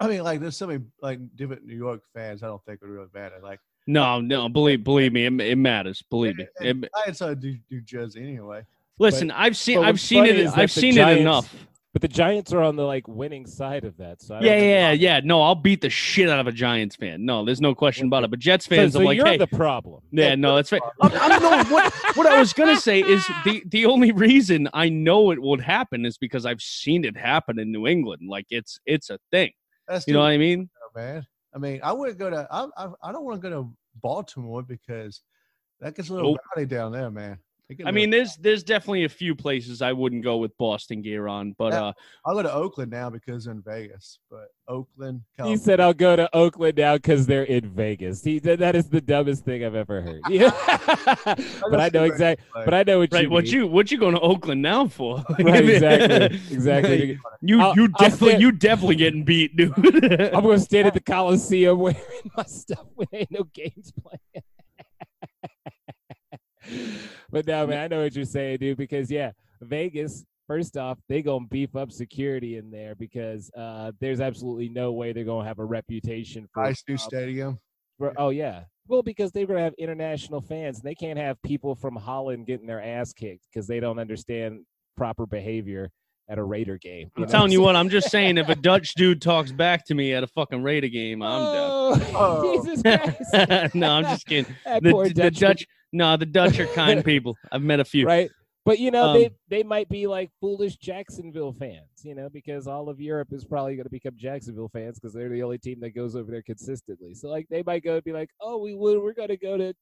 I mean, like there's so many like different New York fans. I don't think would really bad matter. Like No, no, believe, believe me, it, it matters. Believe me. and It- I inside New, New Jersey anyway. listen, I've seen, but I've what's seen funny it. is that I've the seen it Giants- enough. But the Giants are on the like winning side of that. So I don't Yeah, think- yeah, yeah. No, I'll beat the shit out of a Giants fan. No, there's no question about it. But Jets So, fans, so I'm like, you're hey, the problem. Yeah, no, that's right. I, I don't know what what I was gonna say is the the only reason I know it would happen is because I've seen it happen in New England. Like it's it's a thing. That's You know what I mean? bad, man. I mean, I wouldn't go to. I I, I don't want to go to Baltimore because that gets a little Nope. rowdy down there, man. It get a I little- mean, there's there's definitely a few places I wouldn't go with Boston gear on, but Yeah. uh, I'll go to Oakland now because in Vegas, but Oakland, He said, "I'll go to Oakland now because they're in Vegas." He that that is the dumbest thing I've ever heard. *laughs* *laughs* Yeah, but I know exactly. But I know what right, you what mean. you what you going to Oakland now for? *laughs* Right, exactly, exactly. you I'll- you definitely you definitely getting beat, dude. I'm gonna stand at the Coliseum wearing my stuff when ain't no games playing. But no, man, I know what you're saying, dude. Because yeah, Vegas. First off, they gonna beef up security in there because uh, there's absolutely no way they're gonna have a reputation for Ice New Stadium. for- oh yeah, well because they're gonna have international fans and they can't have people from Holland getting their ass kicked because they don't understand proper behavior at a Raider game. I'm telling you what, I'm just *laughs* saying if a Dutch dude talks back to me at a fucking Raider game, I'm oh, Oh. *laughs* Jesus Christ. *laughs* no, I'm just kidding. That the, poor the Dutchman, Dutch, no, the Dutch are kind *laughs* people. I've met a few. right? But you know, Um, they they might be like foolish Jacksonville fans, you know, because all of Europe is probably going to become Jacksonville fans because they're the only team that goes over there consistently. So like they might go and be like, oh, we would we're going to go to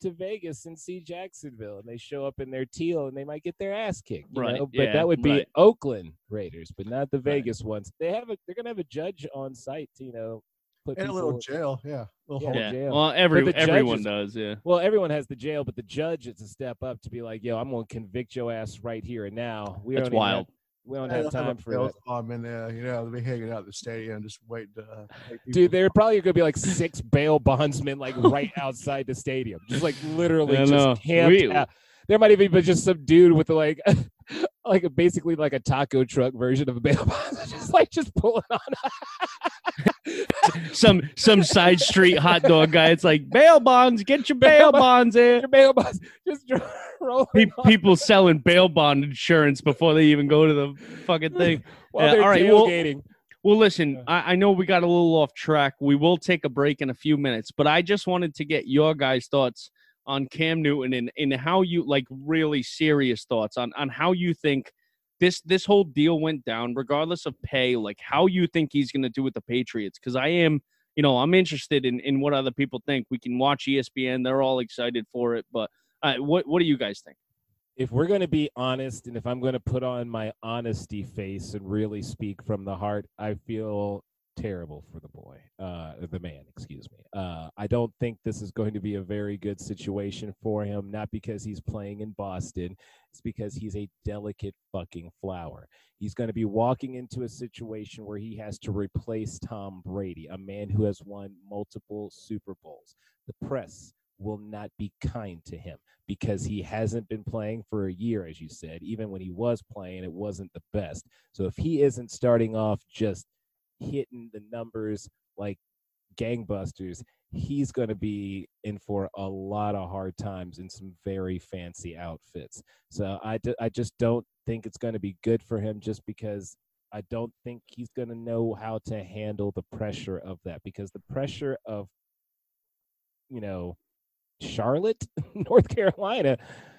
to Vegas and see Jacksonville, and they show up in their teal and they might get their ass kicked, you Right, know? But yeah, that would be right. Oakland Raiders, but not the Right. Vegas ones. They have a they're going to have a judge on site, you know, put In a little jail, yeah. Little Yeah. hole. Yeah. jail. Well, every everyone judges- does. Yeah. Well, everyone has the jail, but the judge is a step up to be like, "Yo, I'm going to convict your ass right here and now." We That's don't even have- wild. we don't Yeah, have they'll time a for bail that. farm in there, you know, they'll be hanging out at the stadium, just waiting to. Uh, take Dude, people- there are probably going to be like six bail bondsmen like right outside the stadium, just like literally just know. camped We- out. There might even be just some dude with like, *laughs* like basically like a taco truck version of a bail bond, just like just pulling on. *laughs* Some some side street hot dog guy. It's like bail bonds. Get your Bail bail *laughs* bon- bonds in. your bail bonds just rolling Pe- People selling bail bond insurance before they even go to the fucking thing. while yeah, all right, well-. Well, listen, I, I know we got a little off track. We will take a break in a few minutes, but I just wanted to get your guys' thoughts on Cam Newton and, and how you like really serious thoughts on on how you think this this whole deal went down, regardless of pay, like how you think he's gonna do with the Patriots. Because I am, you know, I'm interested in, in what other people think. We can watch ESPN, they're all excited for it, but uh, what what do you guys think? if we're going to be honest and if I'm going to put on my honesty face and really speak from the heart, I feel terrible for the boy, uh, the man, excuse me. Uh, I don't think this is going to be a very good situation for him, not because he's playing in Boston, it's because he's a delicate fucking flower. He's going to be walking into a situation where he has to replace Tom Brady, a man who has won multiple Super Bowls. The press will not be kind to him because he hasn't been playing for a year, as you said. Even when he was playing, it wasn't the best. So if he isn't starting off just hitting the numbers like gangbusters, he's going to be in for a lot of hard times in some very fancy outfits. So I, d- I just don't think it's going to be good for him just because I don't think he's going to know how to handle the pressure of that because the pressure of, you know, Charlotte, *laughs* North Carolina,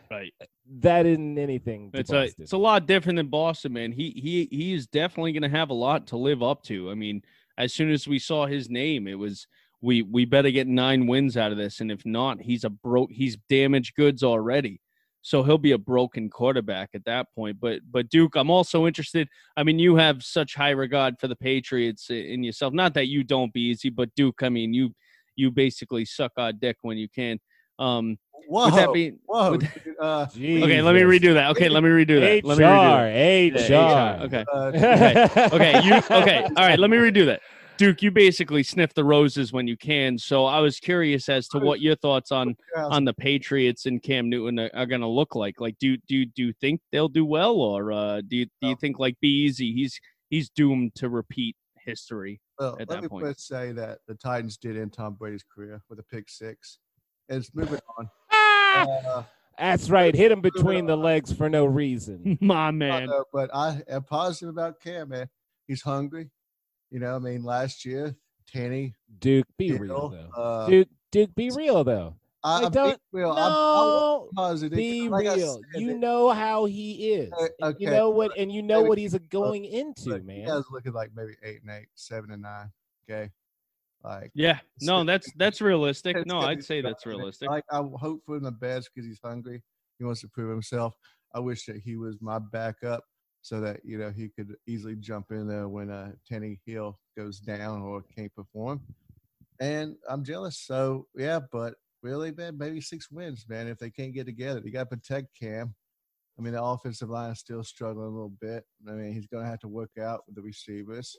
Right. that isn't anything. It's a it's a lot different than Boston, man. He he he is definitely going to have a lot to live up to. I mean, as soon as we saw his name, it was we we better get nine wins out of this, and if not, he's a broke. He's damaged goods already. So he'll be a broken quarterback at that point. But but Duke, I'm also interested. I mean, you have such high regard for the Patriots in yourself. Not that you don't be easy, but Duke, I mean, you you basically suck our dick when you can. Um, Whoa, with that being, whoa. with- uh, okay, let me redo that. Okay, let me redo that. Let me redo that. HR, Yeah, HR. Okay. uh, Okay. *laughs* Okay. You okay. All right. Let me redo that. Duke, you basically sniff the roses when you can. So I was curious as to what your thoughts on on the Patriots and Cam Newton are, are going to look like. Like, do do you- do you think they'll do well, or uh, do you do you No. think like be easy? He's he's doomed to repeat history. Well, at let that me point. first say that the Titans did end Tom Brady's career with a pick six. And it's moving on. Ah! Uh, That's right. Hit him between the legs for no reason. *laughs* My I man. know, but I am positive about Cam, man. He's hungry. You know, I mean, last year, Tanny, Duke, be you real though. uh, Duke, Duke, be real though. I, I don't- being real. I'm, No, I'm positive. be Like real. said, You it- know how he is. Uh, and You know what, and you know maybe- what he's going into, look, man. You guys looking like maybe eight and eight, seven and nine. Okay, like Yeah. No, *laughs* that's that's realistic. No, I'd say that's realistic. Like I hope for him the best because he's hungry. He wants to prove himself. I wish that he was my backup so that you know he could easily jump in there when uh, Tannehill goes down or can't perform. And I'm jealous. So yeah, but really, man, maybe six wins, man. If they can't get together, you got to protect Cam. I mean, the offensive line is still struggling a little bit. I mean, he's going to have to work out with the receivers.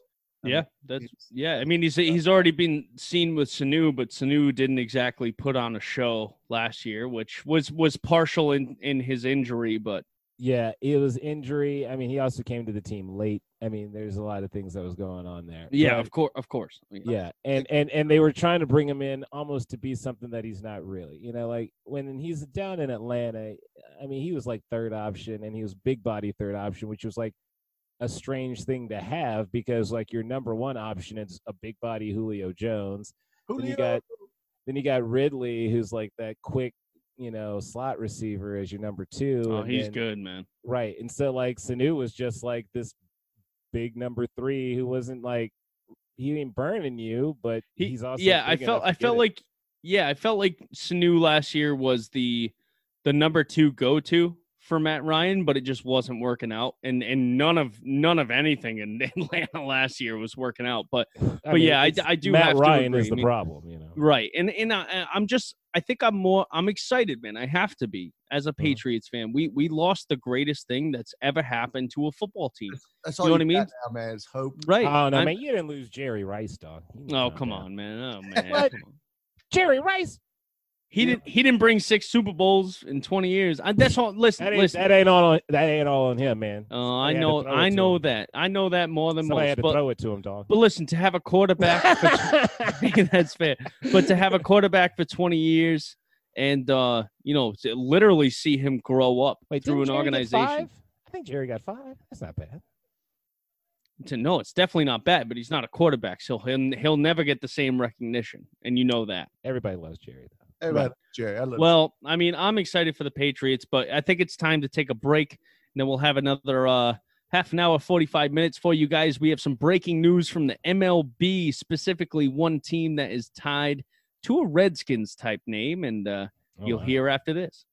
Yeah, that's yeah. I mean, he's he's already been seen with Sanu, but Sanu didn't exactly put on a show last year, which was was partial in in his injury. But Yeah, it was injury. I mean, he also came to the team late. I mean, there's a lot of things that was going on there. yeah, But- of course, of course. Mean, yeah, and and and they were trying to bring him in almost to be something that he's not really. You know, like when he's down in Atlanta, I mean, he was like third option, and he was big body third option, which was like a strange thing to have because like your number one option is a big body Julio Jones. Then you got then you got Ridley, who's like that quick, you know, slot receiver as your number two. Oh, and he's then- good, man. Right. And so like Sanu was just like this big number three who wasn't like he ain't burning you, but He, he's also yeah. I felt I felt it. like yeah, I felt like Sanu last year was the the number two go to for Matt Ryan, but it just wasn't working out, and and none of none of anything in *laughs* Atlanta last year was working out. But I but yeah, I it's- d- I do Matt have to Ryan agree. is I the mean, problem, you know. Right. And and I, I'm just I think I'm more I'm excited, man. I have to be as a Uh-huh. Patriots fan. We we lost the greatest thing that's ever happened to a football team. That's you all know you what I mean? now, man. Is hope. Right. Oh no, I'm- man, you didn't lose Jerry Rice, dog. You need to Oh, come down. on, man. Oh *laughs* man. What? come on. Jerry Rice. He Yeah. didn't he didn't bring six Super Bowls in 20 years. I, that's all listen, That ain't listen. that ain't all on that ain't all on him, man. Oh, I had to know I know him. that. I know that more than Somebody most. had to But, throw it to him, dog. but listen, to have a quarterback for *laughs* *laughs* that's fair. But to have a quarterback for 20 years and uh, you know, to literally see him grow up Wait, through an Jerry organization. I think Jerry got five. That's not bad. to know it's definitely not bad, but he's not a quarterback, so he'll he'll never get the same recognition, and you know that. Everybody loves Jerry though. Everybody, Jerry. I love Well, I mean, I'm excited for the Patriots, but I think it's time to take a break, and then we'll have another uh, half an hour, 45 minutes for you guys. We have some breaking news from the MLB, specifically one team that is tied to a Redskins type name, and uh, Oh, you'll wow. hear after this.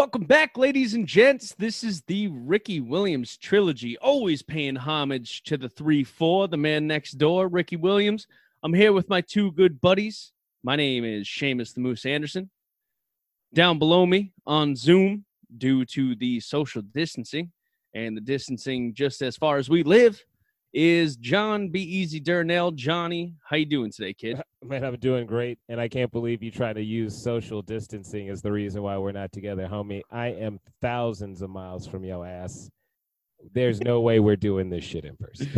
Welcome back, ladies and gents. This is the Ricky Williams trilogy, always paying homage to the 3 4, the man next door, Ricky Williams. I'm here with my two good buddies. My name is Seamus the Moose Anderson. Down below me on Zoom, due to the social distancing and the distancing just as far as we live, is Jon B. Easy Durnell. Johnny, how you doing today, kid? *laughs* Man, I'm doing great, and I can't believe you try to use social distancing as the reason why we're not together, homie. I am thousands of miles from your ass. There's no way we're doing this shit in person.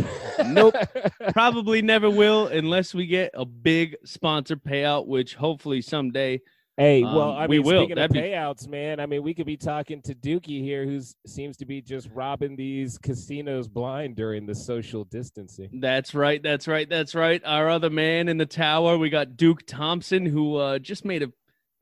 *laughs* Nope. *laughs* Probably never will unless we get a big sponsor payout, which hopefully someday Hey, Um, well, I we mean, will. speaking of That'd be- payouts, man, I mean, we could be talking to Dookie here, who seems to be just robbing these casinos blind during the social distancing. That's right. That's right. That's right. Our other man in the tower, we got Duke Thompson, who uh, just made a,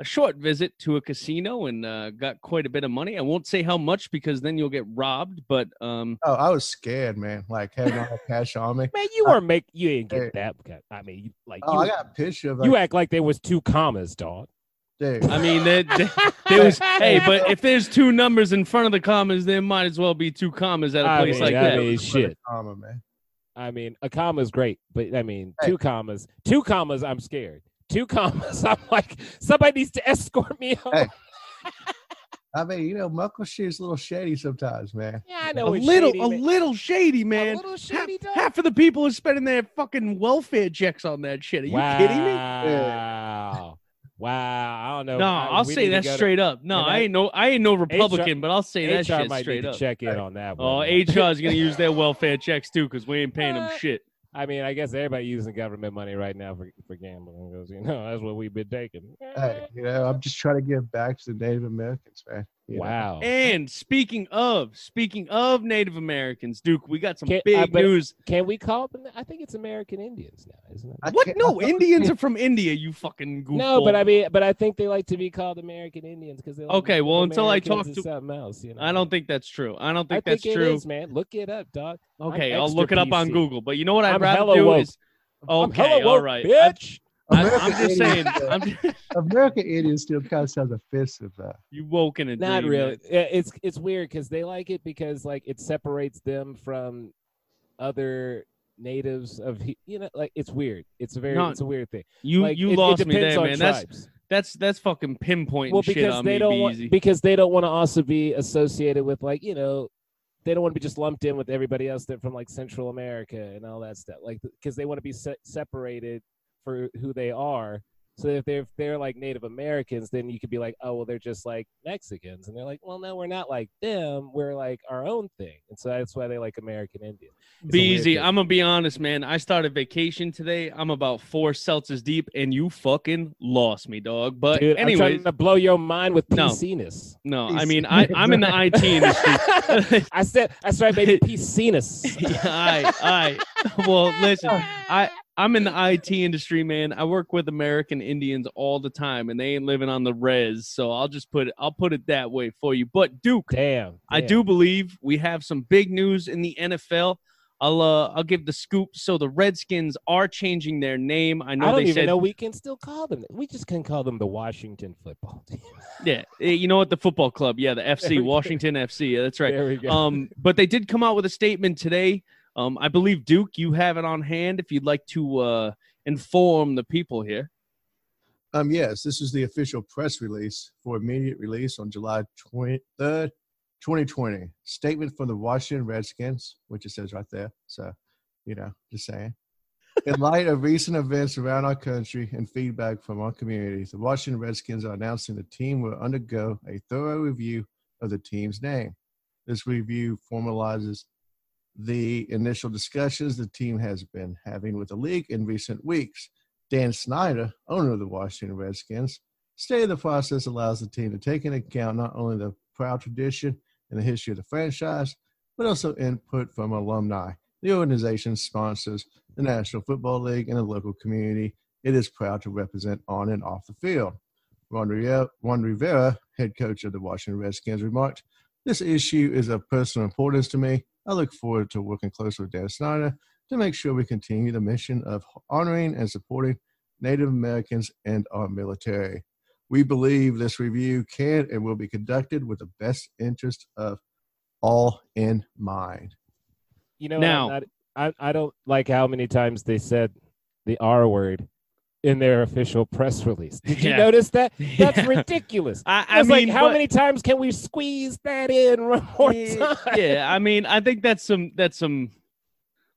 a short visit to a casino and uh, got quite a bit of money. I won't say how much because then you'll get robbed. But um, Oh, I was scared, man. Like having all that cash on me. *laughs* Man, you Uh, weren't make you didn't get that. kind- I mean, like Oh, you, I got a picture of like, you act like there was two commas, dog. Dude. I mean, there, there, *laughs* there was. hey, but if there's two numbers in front of the commas, there might as well be two commas at a place mean, like I that. mean, shit. comma, man. I mean, a comma is great, but I mean, Hey. two commas, two commas, I'm scared. Two commas, *laughs* I'm like, somebody needs to escort me home. Hey. *laughs* I mean, you know, Muckleshoot's a little shady sometimes, man. Yeah, I a know it's little, shady, a man. little shady, man. A man. little Half, shady, dog. half of the people are spending their fucking welfare checks on that shit. Are you kidding me? Wow. Wow. I don't know. No, I- I'll we say that go to- straight up. No, I I- ain't no, I ain't no Republican, but I'll say that HR shit might straight need up. to check in on that Oh, one. HR is gonna use their *laughs* welfare checks too, because we ain't paying them uh, shit. I mean, I guess everybody using government money right now for, for gambling because you know that's what we've been taking. Hey, you know, I'm just trying to give back to the Native Americans, man. You know. Wow. And speaking of, speaking of Native Americans, Duke, we got some Can't- uh, big I bet- news. Can we call them? I think it's American Indians now, isn't it? I What? can't- No, Indians are from India. You fucking goofball. No, but I mean, but I think they like to be called American Indians because they like Okay, Native well, until I talk to- something else, you know. I don't think that's true. I don't I think that's think true. is, man. Look it up, dog. Okay, I'm I'll look it up extra on Google. But you know what I'd I'm rather do woke. is I'm okay, hella all woke, right. bitch. I, American am just saying, I'm just, *laughs* American Indians still kind of sounds offensive, though. you woke in a Not dream, really. man. It's it's weird because they like it because like it separates them from other natives of you know like it's weird. It's a very No, it's a weird thing. You Like, you it- it lost me depends there, man. That's tribes. that's that's fucking pinpointing well shit because on they me, don't want Beezy. because they don't want to also be associated with like you know they don't want to be just lumped in with everybody else that from like Central America and all that stuff like because they want to be se- separated for who they are. So if they're if they're like Native Americans, then you could be like, oh well, they're just like Mexicans, and they're like, well, no, we're not like them. We're like our own thing, and so that's why they like American Indian. It's a weird Beezy, thing. I'm gonna be honest, man. I started vacation today. I'm about four seltzers deep, and you fucking lost me, dog. But Dude, I'm trying to blow your mind with No. PCness. no, I mean, I I'm in the IT *laughs* industry. *laughs* I said, I started making PCness. *laughs* yeah, all right, all right. Well, listen, I I'm in the IT industry, man. I work with American Indians all the time, and they ain't living on the res. So I'll just put it. I'll put it that way for you. But Duke, Damn, I do believe we have some big news in the NFL. I'll uh, I'll give the scoop. So the Redskins are changing their name. I know I don't they even said know we can still call them. We just can call them the Washington Football *laughs* Team. yeah. eh, You know what? The football club. Yeah, the *laughs* FC go. Washington FC. Yeah, that's right. There we go. Um, but they did come out with a statement today. Um, I believe Duke, you have it on hand if you'd like to uh, inform the people here. Um, yes, this is the official press release for immediate release on July 23rd, 2020. Statement from the Washington Redskins, which it says right there. So, you know, just saying. In *laughs* light of recent events around our country and feedback from our communities, the Washington Redskins are announcing the team will undergo a thorough review of the team's name. This review formalizes the initial discussions the team has been having with the league in recent weeks. Dan Snyder, owner of the Washington Redskins, stated the process allows the team to take into account not only the proud tradition and the history of the franchise, but also input from alumni. The organization sponsors the National Football League and the local community it is proud to represent on and off the field. Ron Rivera, head coach of the Washington Redskins, remarked, This issue is of personal importance to me. I look forward to working closely with Dan Snyder to make sure we continue the mission of honoring and supporting Native Americans and our military. We believe this review can and will be conducted with the best interest of all in mind. you know, now- I'm I I don't like how many times they said the R word in their official press release. Did you Yeah. notice that? *laughs* That's Yeah. ridiculous. I, I I was mean, like, how but- many times can we squeeze that in *laughs* one more Yeah, time? yeah, I mean, I think that's some that's some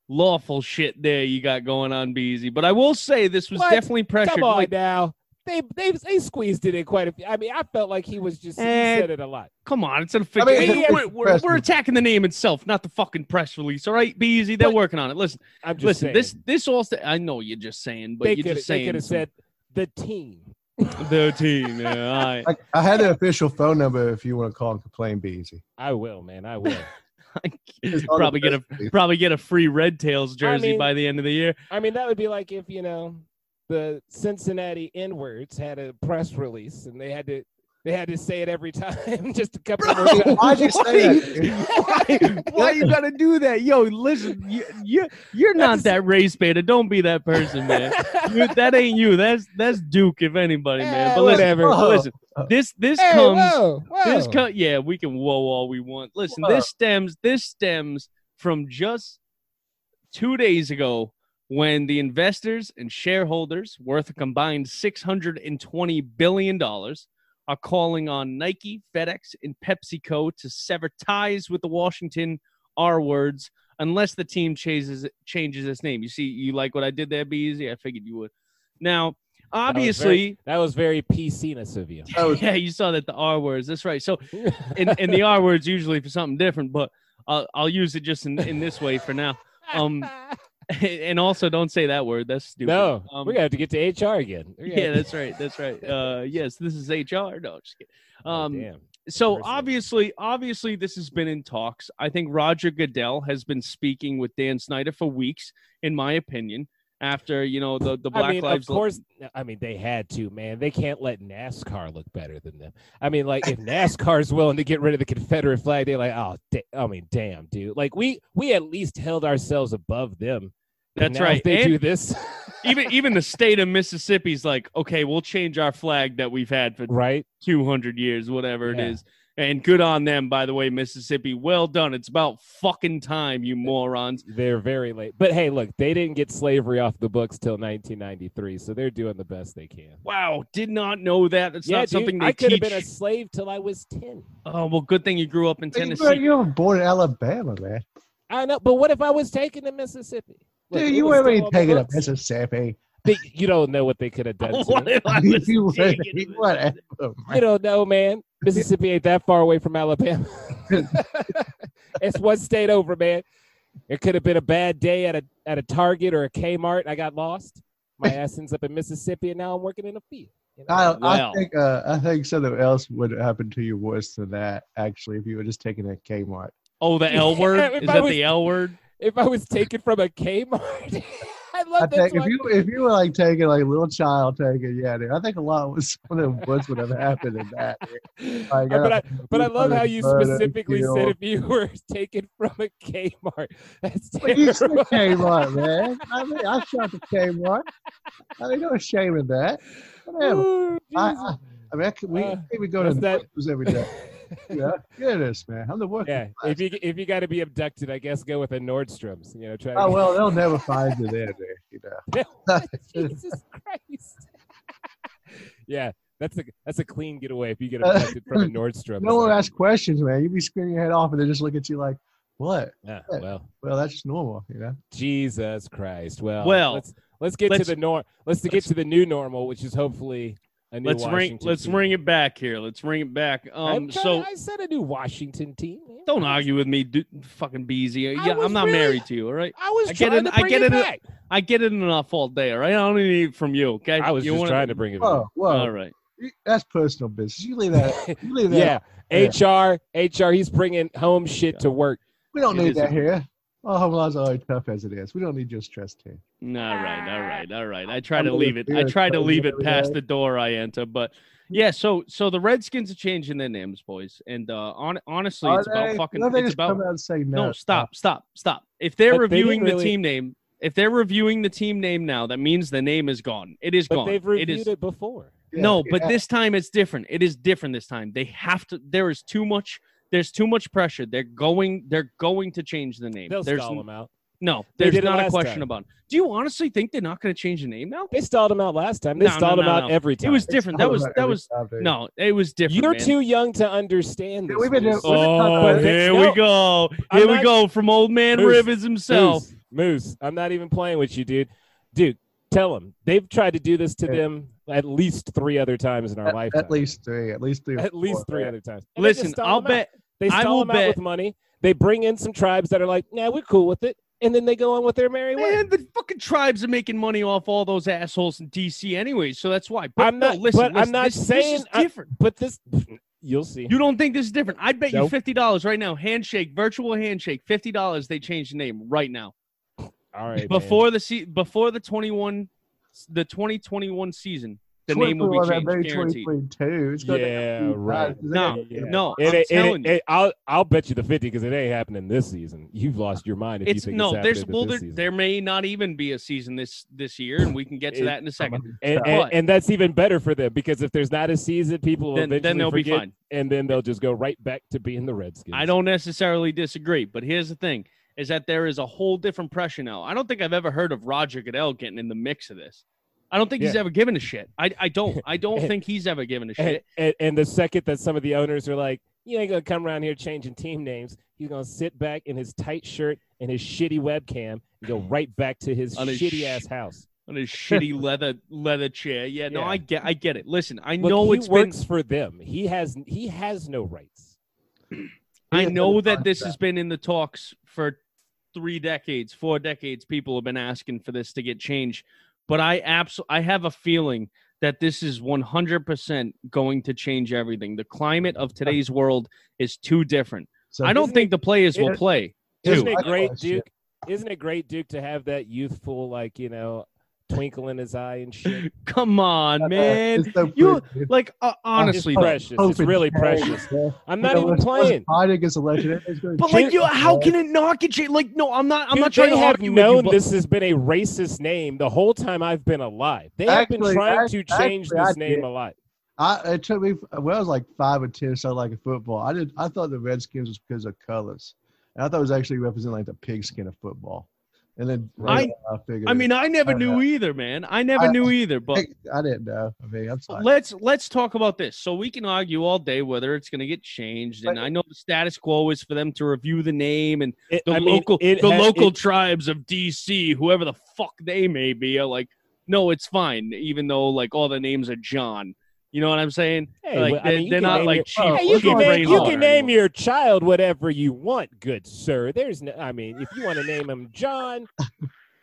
lawful shit there you got going on, Beezy. But I will say this was What? definitely pressured. Come on Like, now. They, they they squeezed it in quite a few. I mean, I felt like he was just he Eh, said it a lot. come on, it's a I mean, we're, we're, we're, we're attacking the name itself, not the fucking press release. All right, Beezy, they're But- working on it. Listen, I'm just listen. saying. This this all. St- I know you're just saying, but they you're could just they could have said the team. *laughs* Thirteen. Yeah, all right. I, I had an official phone number if you want to call and complain. Be easy. I will, man. I will. *laughs* It's *laughs* on probably get a probably get a free Red Tails jersey mean- by the end of the year. I mean, that would be like if you know the Cincinnati N words had a press release and they had to they had to say it every *laughs* time, just a couple more times. Why'd you say Why, that? why you gotta do that? Yo, listen, you, you you're not That's- that race baiter. Don't be that person, man. *laughs* You- that ain't you. That's that's Duke, if anybody, man. But whatever. but listen, this this Hey, comes whoa, this whoa. co- yeah, we can whoa all we want. Listen, Whoa. this stems this stems from just two days ago when the investors and shareholders worth a combined six hundred and twenty billion dollars are calling on Nike, FedEx, and PepsiCo to sever ties with the Washington R words unless the team changes changes its name. You see, you like what I did there, Be easy. I figured you would. Now, was very- obviously, That was very PC-ness of you. That was- *laughs* yeah, you saw that the R words. That's right. So *laughs* and, and the R word's usually for something different, but I'll, I'll use it just in, in this way for now. Um, *laughs* *laughs* and also don't say that word. That's stupid. no, Um, we're gonna have to get to HR again. Yeah, to- that's right. That's right. Uh, yes, this is HR. No, just kidding. Oh, Um, damn. so obviously, obviously, this has been in talks. I think Roger Goodell has been speaking with Dan Snyder for weeks, in my opinion. After you know the the Black I mean, Lives of course. I mean, they had to, man. They can't let NASCAR look better than them. I mean, like if *laughs* NASCAR's willing to get rid of the Confederate flag, they're like, oh, da- I mean, damn, dude. Like we we at least held ourselves above them. And That's now right. They And- do this, *laughs* even even the state of Mississippi's like, okay, we'll change our flag that we've had for right? 200 years, whatever it Yeah. is. And good on them, by the way, Mississippi. Well done. It's about fucking time, you morons. They're very late. But hey, look, they didn't get slavery off the books till 1993, so they're doing the best they can. Wow, did not know that. It's yeah, not something they I could have been a slave till I was 10. Oh well, good thing you grew up in Hey, You were, Tennessee. you were born in Alabama, man. I know, but what if I was taken to Mississippi? Look, Dude, it you was weren't still even on the taking a books. Mississippi. They- you don't know what they could have done. *laughs* To What if I was You were- Whatever. You don't know, man. Mississippi ain't that far away from Alabama. *laughs* it's one state over, man. It could have been a bad day at a at a Target or a Kmart. I got lost. My *laughs* ass ends up in Mississippi, and now I'm working in a field. you know? I, Well. I think uh, I think something else would happen to you worse than that. Actually, if you were just taking a Kmart. Oh, the L word? If Is that was- the L word? If I was taken from a Kmart, I *laughs* I love that. think if you if you were like taking like a little child taking, yeah, dude, I think a lot was *laughs* some of the worst would have happened in that. *laughs* Like, but uh, I but I love how you specifically said if you were taken from a Kmart. That's you said. Kmart, man. I mean, I shot the Kmart. I mean, no shame in that. Whatever. Ooh, I, I, I mean, I could, we Uh, can't go to that? Every day. Yeah, goodness, man. I'm the worst. Yeah, if you if you got to be abducted, I guess go with a Nordstrom's. You know, try. Oh to well, they'll never find you there, dude. You know. *laughs* *laughs* Jesus Christ. *laughs* yeah, that's a that's a clean getaway if you get abducted from a Nordstrom. No one asks questions, man. You be screaming your head off, and they just look at you like, "What?" Yeah, well, Well, that's just normal, you know. Jesus Christ. Well, Well, let's let's get let's- to the nor let's to get to the new normal, which is hopefully a new Let's ring Washington let's team. ring it back here. Let's ring it back. I'm Um trying- so I said a new Washington team. man. don't argue with me, dude, fucking Beezy. I Yeah, was I'm not really- married to you, all right? I was I get trying it- to I bring get it it- back. I get it enough all day, all right? I don't need it from you, okay? I was you just wanna- trying to bring it back. Whoa, whoa. All right. That's personal business. You leave that. You leave that. *laughs* Yeah, HR, HR, he's bringing home shit to work. We don't It need that a- here. Our home laws are already tough as it is. We don't need your stress team. All right, all right, all right. I try I'm to leave it. I try to leave it past day. the door I enter, but yeah. So, so the Redskins are changing their names, boys, and uh, on, honestly, Are it's about fucking. Why they It's just about come out and say no. no. Stop, stop, stop. If they're But they didn't reviewing the really- team name, if they're reviewing the team name now, that means the name is gone. It is But gone. they've reviewed is it before. Yeah, no, but yeah. this time it's different. It is different this time. They have to. There is too much. There's too much pressure. They're going. They're going to change the name. They'll there's stall n- him out. no. They There's did it not a last question time. about. It. Do you honestly think they're not going to change the name now? They stalled him out last time. They No, no, stalled him no, out no. every time. It was different. That was that was time, no. It was different. You're man. too young to understand this. We've been Moose. doing- Oh, But here no, we go. I'm Here we not- go from old man Moose, Rivers himself. Moose, Moose, I'm not even playing with you, dude. Dude, tell them they've tried to do this to Yeah. them at least three other times in our At, lifetime. at least three. At least three. or At least four, three man. other times. And they just Listen, stall I'll them out. bet. They I will them out bet- with money. They bring in some tribes that are like, "Nah, we're cool with it," and then they go on with their merry way. Man, the fucking tribes are making money off all those assholes in DC anyway, so that's why. But I'm no, not- listen, but I'm not this, this saying is I- different. But this, *laughs* you'll see. You don't think this is different? I'd bet you fifty dollars right now. Handshake, virtual handshake, fifty dollars. They change the name right now. All right, man. before the se- before the twenty one, the twenty twenty one season, the name will be changed. Guaranteed. 2022. It's gonna Yeah, be right. bad. No, Yeah. no, It I'm ain't- it telling ain't- you. it- I'll I'll bet you the fifty because it ain't happening this season. You've lost your mind if you It's think no, it's there's well, this there, season. there may not even be a season this this year, and we can get to It- that in a second. *laughs* and, But- and, and that's even better for them because if there's not a season, people will Then, eventually then they'll be fine. and then they'll just go right back to being the Redskins. I don't necessarily disagree, but here's the thing: is that there is a whole different pressure now. I don't think I've ever heard of Roger Goodell getting in the mix of this. I don't think he's ever given a shit. I, I don't. I don't *laughs* And- think he's ever given a shit. and, and the second that some of the owners are like, "You ain't gonna come around here changing team names," he's gonna sit back in his tight shirt and his shitty webcam and go right back to his On his shitty sh- ass house. On his *laughs* shitty leather leather chair. Yeah, no, Yeah. I get I get it. Listen, I Look, know he it's been works for them. He has he has no rights. *clears throat* I know that's that this fine. has been in the talks for three decades, four decades. People have been asking for this to get changed, but I absolutely I have a feeling that this is 100% going to change everything. The climate of today's world is too different. So I don't isn't think the players will play. Isn't Too. it great. Duke? Isn't it great, Duke, to have that youthful, like you know, twinkle in his eye and shit? *laughs* Come on, man. So You- Like uh, honestly, it's precious. It's really precious. I'm You not know, even let's- let's playing. Biden gets elected. It's gonna but like, you, how can it not get changed? Like, no, I'm not. I'm Dude, not trying to have argue with you, known but- this has been a racist name the whole time I've been alive. They have been trying act- to change actually, I this name did. a lot. I, it took me when I was like five or ten, started like a football. I did. I thought the Redskins was because of colors, and I thought it was actually representing like the pigskin of football. And then I- I figured. I mean, I never I knew know. either, man. I never I- knew either. But I didn't know. I mean, I'm sorry. let's let's talk about this. So we can argue all day whether it's going to get changed, and But- I know the status quo is for them to review the name and It- the I mean, local it the ha- local it- tribes of DC, whoever the fuck they may be, are like, no, it's fine, even though like all the names are John. You know what I'm saying? Hey, like well, I they're, mean, you they're not name like your- chief. Oh, Hey, you chief can name, you can name anymore. your child whatever you want, good sir. There's no, I mean, if you want to name him John,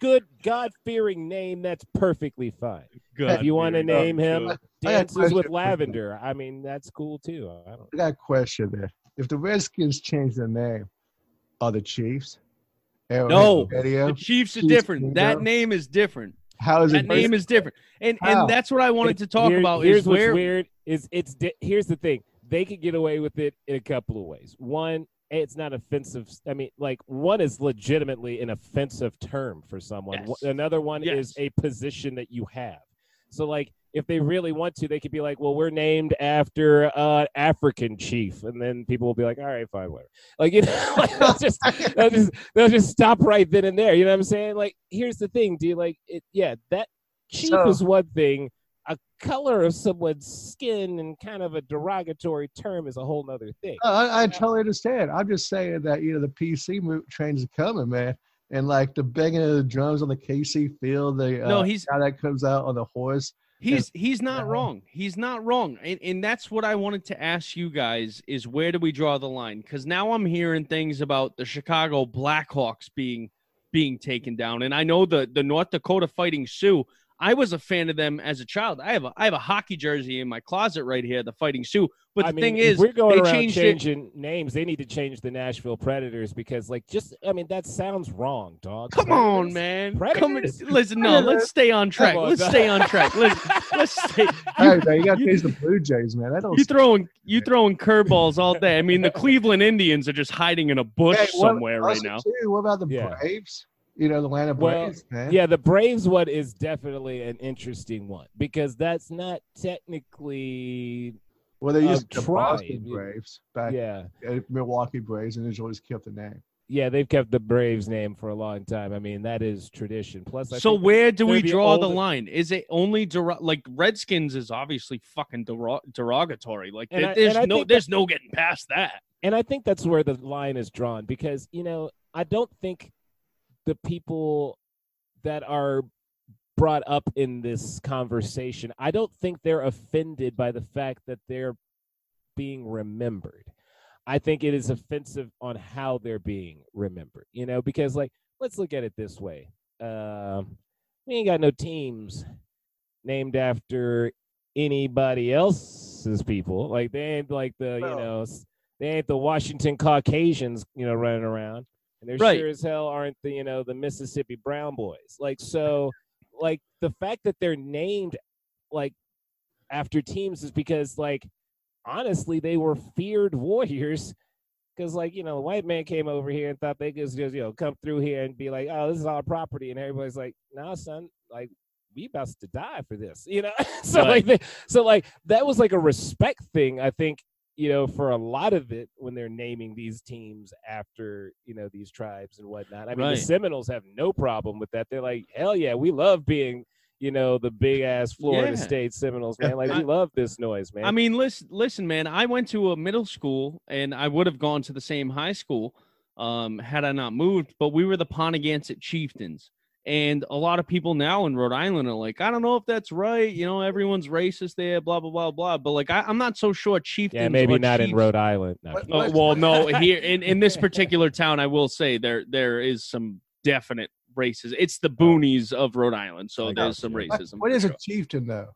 good God fearing name, that's perfectly fine. Good if you want to God, name him I got a Dances with. Lavender, I mean, that's cool too. I don't I got a question there. If the Redskins change their name, are the Chiefs? Arrowhead No. Stadium? The Chiefs are Chiefs different. That name is different. How is That it? name is different, and How? and that's what I wanted to talk Here- about. Here's Is what's where weird is it's di- here's the thing they could get away with it in a couple of ways. One, it's not offensive. I mean, like one is legitimately an offensive term for someone. Yes. Another one is a position that you have. So like if they really want to, they could be like, well, we're named after uh African chief, and then people will be like, all right, fine, whatever. Like you *laughs* know, like, they'll just they'll just they'll just stop right then and there. You know what I'm saying? Like here's the thing, dude. Like it, yeah, that chief So- is one thing a color of someone's skin and kind of a derogatory term is a whole other thing. I, I totally understand. I'm just saying that you know the PC mo- trains are coming, man, and like the banging of the drums on the KC field. The uh, No, he's- guy that comes out on the horse. He's he's not wrong. He's not wrong. And, and that's what I wanted to ask you guys is where do we draw the line? Because now I'm hearing things about the Chicago Blackhawks being being taken down. And I know the the North Dakota Fighting Sioux. I was a fan of them as a child. I have a I have a hockey jersey in my closet right here, the Fighting Sioux. But I the mean, thing is, we're going they around changed it- changing names. They need to change the Nashville Predators because, like, just I mean, that sounds wrong, dog. Come on, Predators? man. Come Predators? listen, no, let's stay on track. On, Let's dog. stay on track. Let's *laughs* let's stay. Hey, man, you got to you- change the Blue Jays, man. That don't. You throwing you throwing curveballs all day. I mean, the *laughs* Cleveland Indians are just hiding in a bush Hey, what- somewhere right now. Too, what about the Yeah. Braves? You know, the Atlanta Well, Braves, man. Yeah, the Braves one is definitely an interesting one because that's not technically, Well, they used the Boston. Braves back yeah, at Milwaukee Braves, and they always kept the name. yeah. They've kept the Braves name for a long time. I mean, that is tradition. Plus, I So where do we the draw the oldest- line? Is it only dero- like Redskins is obviously fucking dero- derogatory. Like And there- I- there's and I no there's no getting past that. and I think that's where the line is drawn because you know I don't think the people that are brought up in this conversation I don't think they're offended by the fact that they're being remembered. I think it is offensive on how they're being remembered. You know, because like let's look at it this way. Um, we ain't got no teams named after anybody else's people. Like they ain't like the you know they ain't the Washington Caucasians you know running around, and they Right. sure as hell aren't the you know the Mississippi Brown Boys. Like so, like the fact that they're named like after teams is because like honestly they were feared *laughs* warriors because like you know the white man came over here and thought they could just you know come through here and be like oh this is our property and everybody's like nah son like we about to die for this you know *laughs* so Right. like they, so like that was like a respect thing i think you know for a lot of it when they're naming these teams after you know these tribes and whatnot i mean Right. the seminoles have no problem with that they're like hell yeah we love being you know the big ass florida Yeah. state seminoles man like I- we love this noise man I mean, listen, listen, man. I went to a middle school, and I would have gone to the same high school um, had I not moved. But we were the Pontiac Chieftains, and a lot of people now in Rhode Island are like, I don't know if that's right. You know, everyone's racist there, blah blah blah blah. But like, I, I'm not so sure chieftains. yeah maybe or not in rhode island no. What- Oh, well, no, *laughs* here in, in this particular town, I will say there there is some definite racism. It's the oh. boonies of Rhode Island, so there's some racism. what for a chieftain though?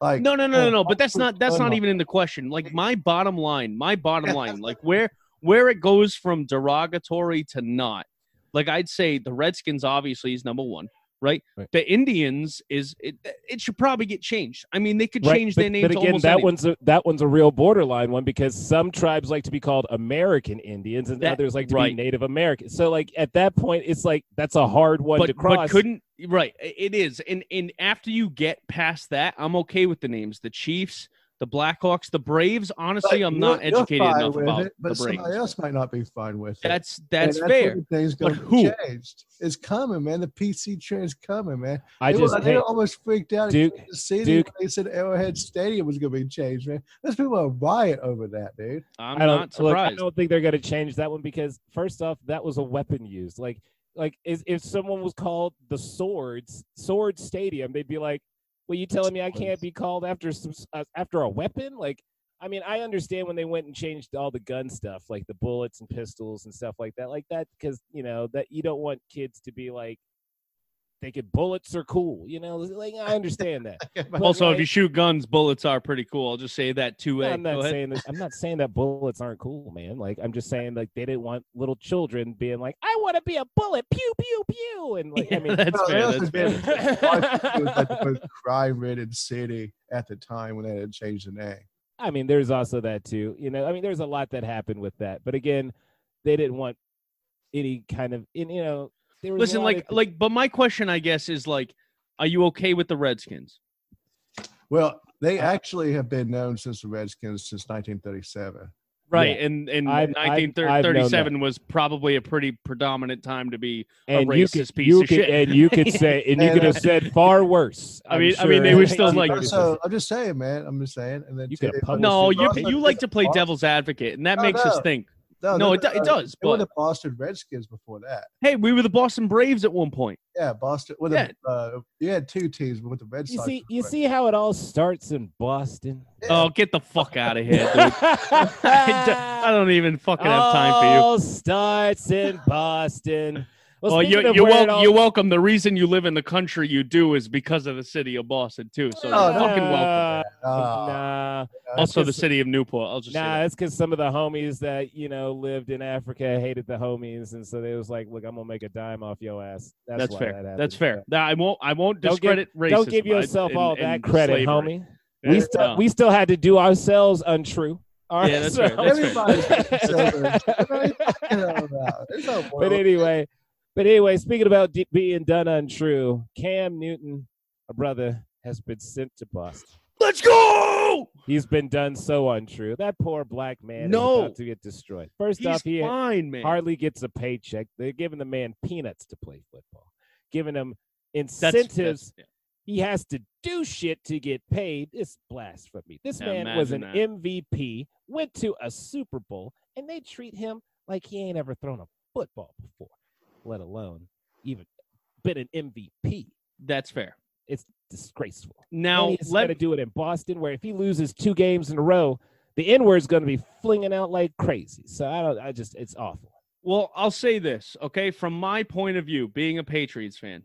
Like No, no, no, no, Oh, no. But that's oh, not that's oh, not even in the question. Like my bottom line, my bottom line, like *laughs* where where it goes from derogatory to not. Like I'd say the Redskins obviously is number one, right? Right. The Indians is it. It should probably get changed. I mean, they could Right, change but, their name. but again, that one's a, that one's a real borderline one because some tribes like to be called American Indians and That- others like to right. be Native American. So, like at that point, it's like that's a hard one but, to cross. but couldn't right it is and and after you get past that i'm okay with the names the chiefs the blackhawks the braves honestly But i'm not educated enough about it, but the braves somebody else might not be fine with it. that's And that's fair Things But gonna who? changed. It's coming, man. The PC trend's coming, man. I they, just were, they hey, almost freaked out. Duke- in the city Duke- they said Arrowhead Stadium was going to be changed, man. Those people are riot over that, dude. i'm I don't not look, I don't think they're going to change that one because first off, that was a weapon used. Like like is, if someone was called the Swords Sword Stadium, they'd be like, "Well, you telling me I can't be called after some uh, after a weapon?" Like, I mean, I understand when they went and changed all the gun stuff, like the bullets and pistols and stuff like that, like that, because you know that you don't want kids to be like thinking bullets are cool. You know, like I understand that. *laughs* But, also if you shoot guns bullets are pretty cool i'll just say that too No, a I'm Go not ahead. saying that. I'm not saying that bullets aren't cool, man. Like I'm just saying like they didn't want little children being like, "I want to be a bullet, pew pew pew," and like I mean, that's Well, fair they that's also fair did- Washington was like the most crime-ridden city at the time when they had changed the name. I mean, there's also that too. You know, I mean, there's a lot that happened with that, but again, they didn't want any kind of, in you know, there was a listen like of- like but my question i guess is like are you okay with the redskins Well, they actually have been known since the Redskins since 1937. right Yeah. and and I've- I've- I've 1937 was probably a pretty predominant time to be and you racist could, piece you of could, shit. and you could say, *laughs* and you And, could have uh, said far worse. I I'm mean- I mean, they were still like- So I'm just saying, man. I'm just saying. And then You too, could've no you you like to play devil's advocate and that No, makes us think No, no it, do- it does They were the Boston Redskins before that. hey we were the boston braves at one point Yeah, Boston. Well, Yeah. the, uh, you had two teams with the Red You see, you see how it all starts in Boston. oh get the fuck out of here dude I *laughs* don't- *laughs* I don't even fucking have time for you All starts in Boston. Well, well, you're, you're, wel- all- you're welcome. The reason you live in the country you do is because of the city of Boston, too. So Oh, you're no. fucking welcome. Uh, Ah, nah, Also, the city of Newport. I'll just say nah. that. That's because some of the homies that you know lived in Africa hated the homies, and so they was like, "Look, I'm gonna make a dime off your ass." That's, That's why fair. That happened. That's fair. Nah, I won't. I won't Don't give- discredit racism. Don't give yourself and- all and that credit, slavery. homie. We still No. we still had to do ourselves untrue. All Yeah, that's so- fair, that's. Everybody's *laughs* you know, about. There's no but anyway, but anyway, speaking about being done untrue, Cam Newton, a brother, has been sent to Boston. Let's go. He's been done so untrue. That poor black man No. is about to get destroyed. First He's off, he fine, hardly gets a paycheck. They're giving the man peanuts to play football, giving him That's- incentives. that's- he has to do shit to get paid. It's blasphemy. This Yeah, man was an imagine MVP, went to a Super Bowl, and they treat him like he ain't ever thrown a football before, let alone even been an MVP. That's fair. It's disgraceful. Now he's let got to do it in Boston, where if he loses two games in a row, the N word's going to be flinging out like crazy. So I don't. I just it's awful. Well, I'll say this, okay? From my point of view, being a Patriots fan,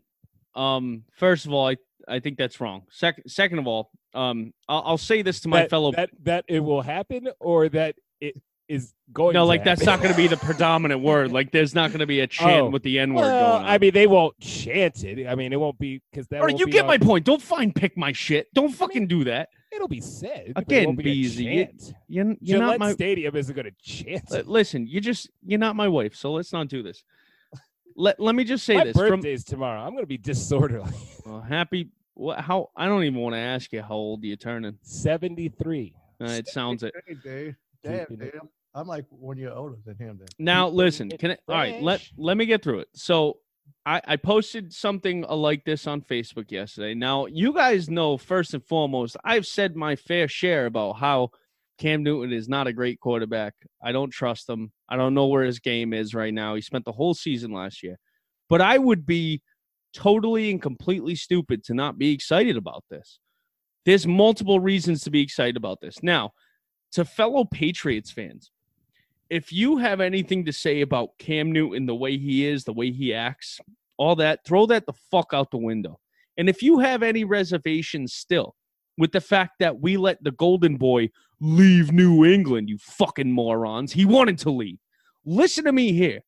um, first of all, I, I think that's wrong. Second, second of all, um, I'll, I'll say this to my that, fellow. that that it will happen or that it is going no, to like that's not going to be the predominant word. Like, there's not going to be a *laughs* chant Oh. with the N word well, going on. I mean, they won't chant it. I mean, it won't be because that. All right, won't you be get on- my point. Don't fine pick my shit. Don't fucking do that. It'll be said but it Again, won't be a Beezy, you- chant. You're, you're Gillette not my. Stadium isn't going to chant. Li- it. Listen, you just you're not my wife, so let's not do this. Let Let me just say *laughs* my this. From, birthday's tomorrow. I'm going to be disorderly. *laughs* well, happy. What? How? I don't even want to ask you how old you're turning. Seventy-three. Uh, it sounds it. Hey, dude. Damn, Keeping it- dude. I'm like one year older than him. Then Now listen, can I, all right, let let me get through it. So I, I posted something like this on Facebook yesterday. Now you guys know first and foremost, I've said my fair share about how Cam Newton is not a great quarterback. I don't trust him. I don't know where his game is right now. He spent the whole season last year. But I would be totally and completely stupid to not be excited about this. There's multiple reasons to be excited about this. Now, to fellow Patriots fans, if you have anything to say about Cam Newton, the way he is, the way he acts, all that, throw that the fuck out the window. And if you have any reservations still with the fact that we let the Golden Boy leave New England, you fucking morons, he wanted to leave. Listen to me here.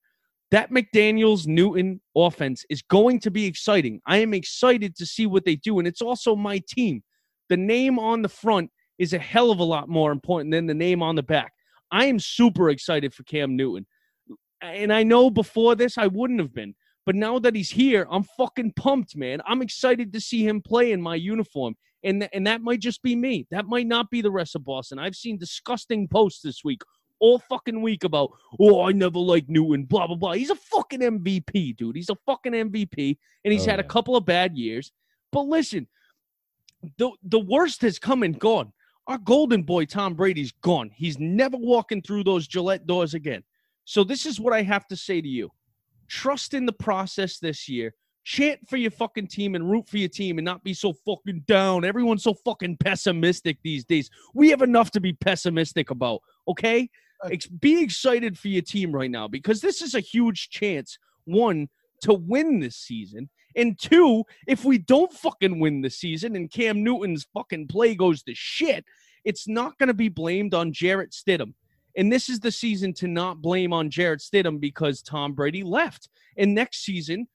That McDaniels Newton offense is going to be exciting. I am excited to see what they do. And it's also my team. The name on the front is a hell of a lot more important than the name on the back. I am super excited for Cam Newton. And I know before this I wouldn't have been. But now that he's here, I'm fucking pumped, man. I'm excited to see him play in my uniform. And, th- and that might just be me. That might not be the rest of Boston. I've seen disgusting posts this week, all fucking week about, oh, I never liked Newton, blah, blah, blah. He's a fucking MVP, dude. He's a fucking MVP. And he's Oh, had a couple of bad years. But listen, the, the worst has come and gone. Our golden boy, Tom Brady's gone. He's never walking through those Gillette doors again. So this is what I have to say to you. Trust in the process this year. Chant for your fucking team and root for your team and not be so fucking down. Everyone's so fucking pessimistic these days. We have enough to be pessimistic about, okay? Be excited for your team right now because this is a huge chance, one, to win this season. And two, if we don't fucking win the season and Cam Newton's fucking play goes to shit, it's not going to be blamed on Jarrett Stidham. And this is the season to not blame on Jarrett Stidham because Tom Brady left. And next season,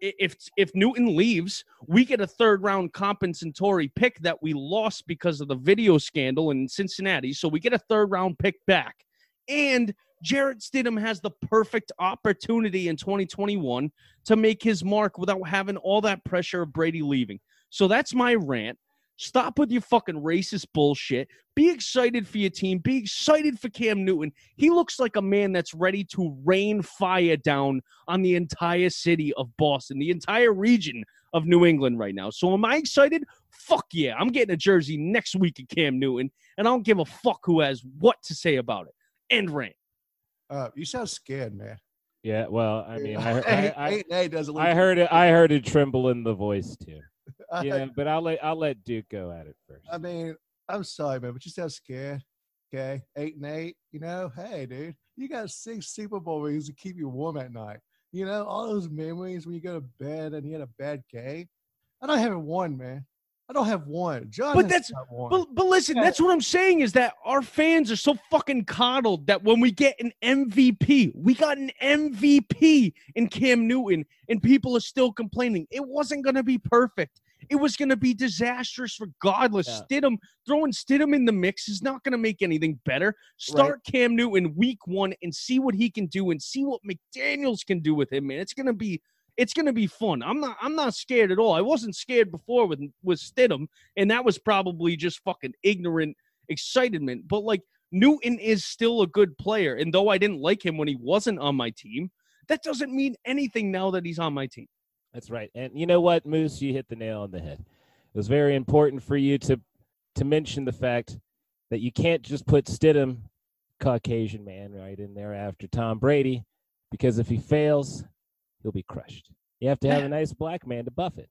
if if Newton leaves, we get a third round compensatory pick that we lost because of the video scandal in Cincinnati. So we get a third round pick back. And Jarrett Stidham has the perfect opportunity in 2021 to make his mark without having all that pressure of Brady leaving. So that's my rant. Stop with your fucking racist bullshit. Be excited for your team. Be excited for Cam Newton. He looks like a man that's ready to rain fire down on the entire city of Boston, the entire region of New England right now. So am I excited? Fuck yeah. I'm getting a jersey next week of Cam Newton, and I don't give a fuck who has what to say about it. End rant. Uh, you sound scared, man. Yeah. Well, I mean, I, eight, I, I, eight and eight doesn't. look I heard it. I heard it tremble in the voice too. *laughs* Yeah, but I'll let I'll let Duke go at it first. I mean, I'm sorry, man, but you sound scared. Okay, eight and eight. You know, hey, dude, you got six Super Bowl rings to keep you warm at night. You know, all those memories when you go to bed and you had a bad game. I don't have one, man. I don't have one. John, But that's-. But, but listen, Yeah. that's what I'm saying is that our fans are so fucking coddled that when we get an MVP, we got an MVP in Cam Newton, and people are still complaining. It wasn't going to be perfect. It was going to be disastrous regardless. Yeah. Stidham, throwing Stidham in the mix is not going to make anything better. Start Cam Newton week one and see what he can do and see what McDaniels can do with him, man. It's going to be. It's gonna be fun. I'm not. I'm not scared at all. I wasn't scared before with with Stidham, and that was probably just fucking ignorant excitement. But like Newton is still a good player, and though I didn't like him when he wasn't on my team, that doesn't mean anything now that he's on my team. That's right. And you know what, Moose, you hit the nail on the head. It was very important for you to to mention the fact that you can't just put Stidham, Caucasian man, right in there after Tom Brady, because if he fails, he'll be crushed. You have to have a *laughs* nice black man to buff it,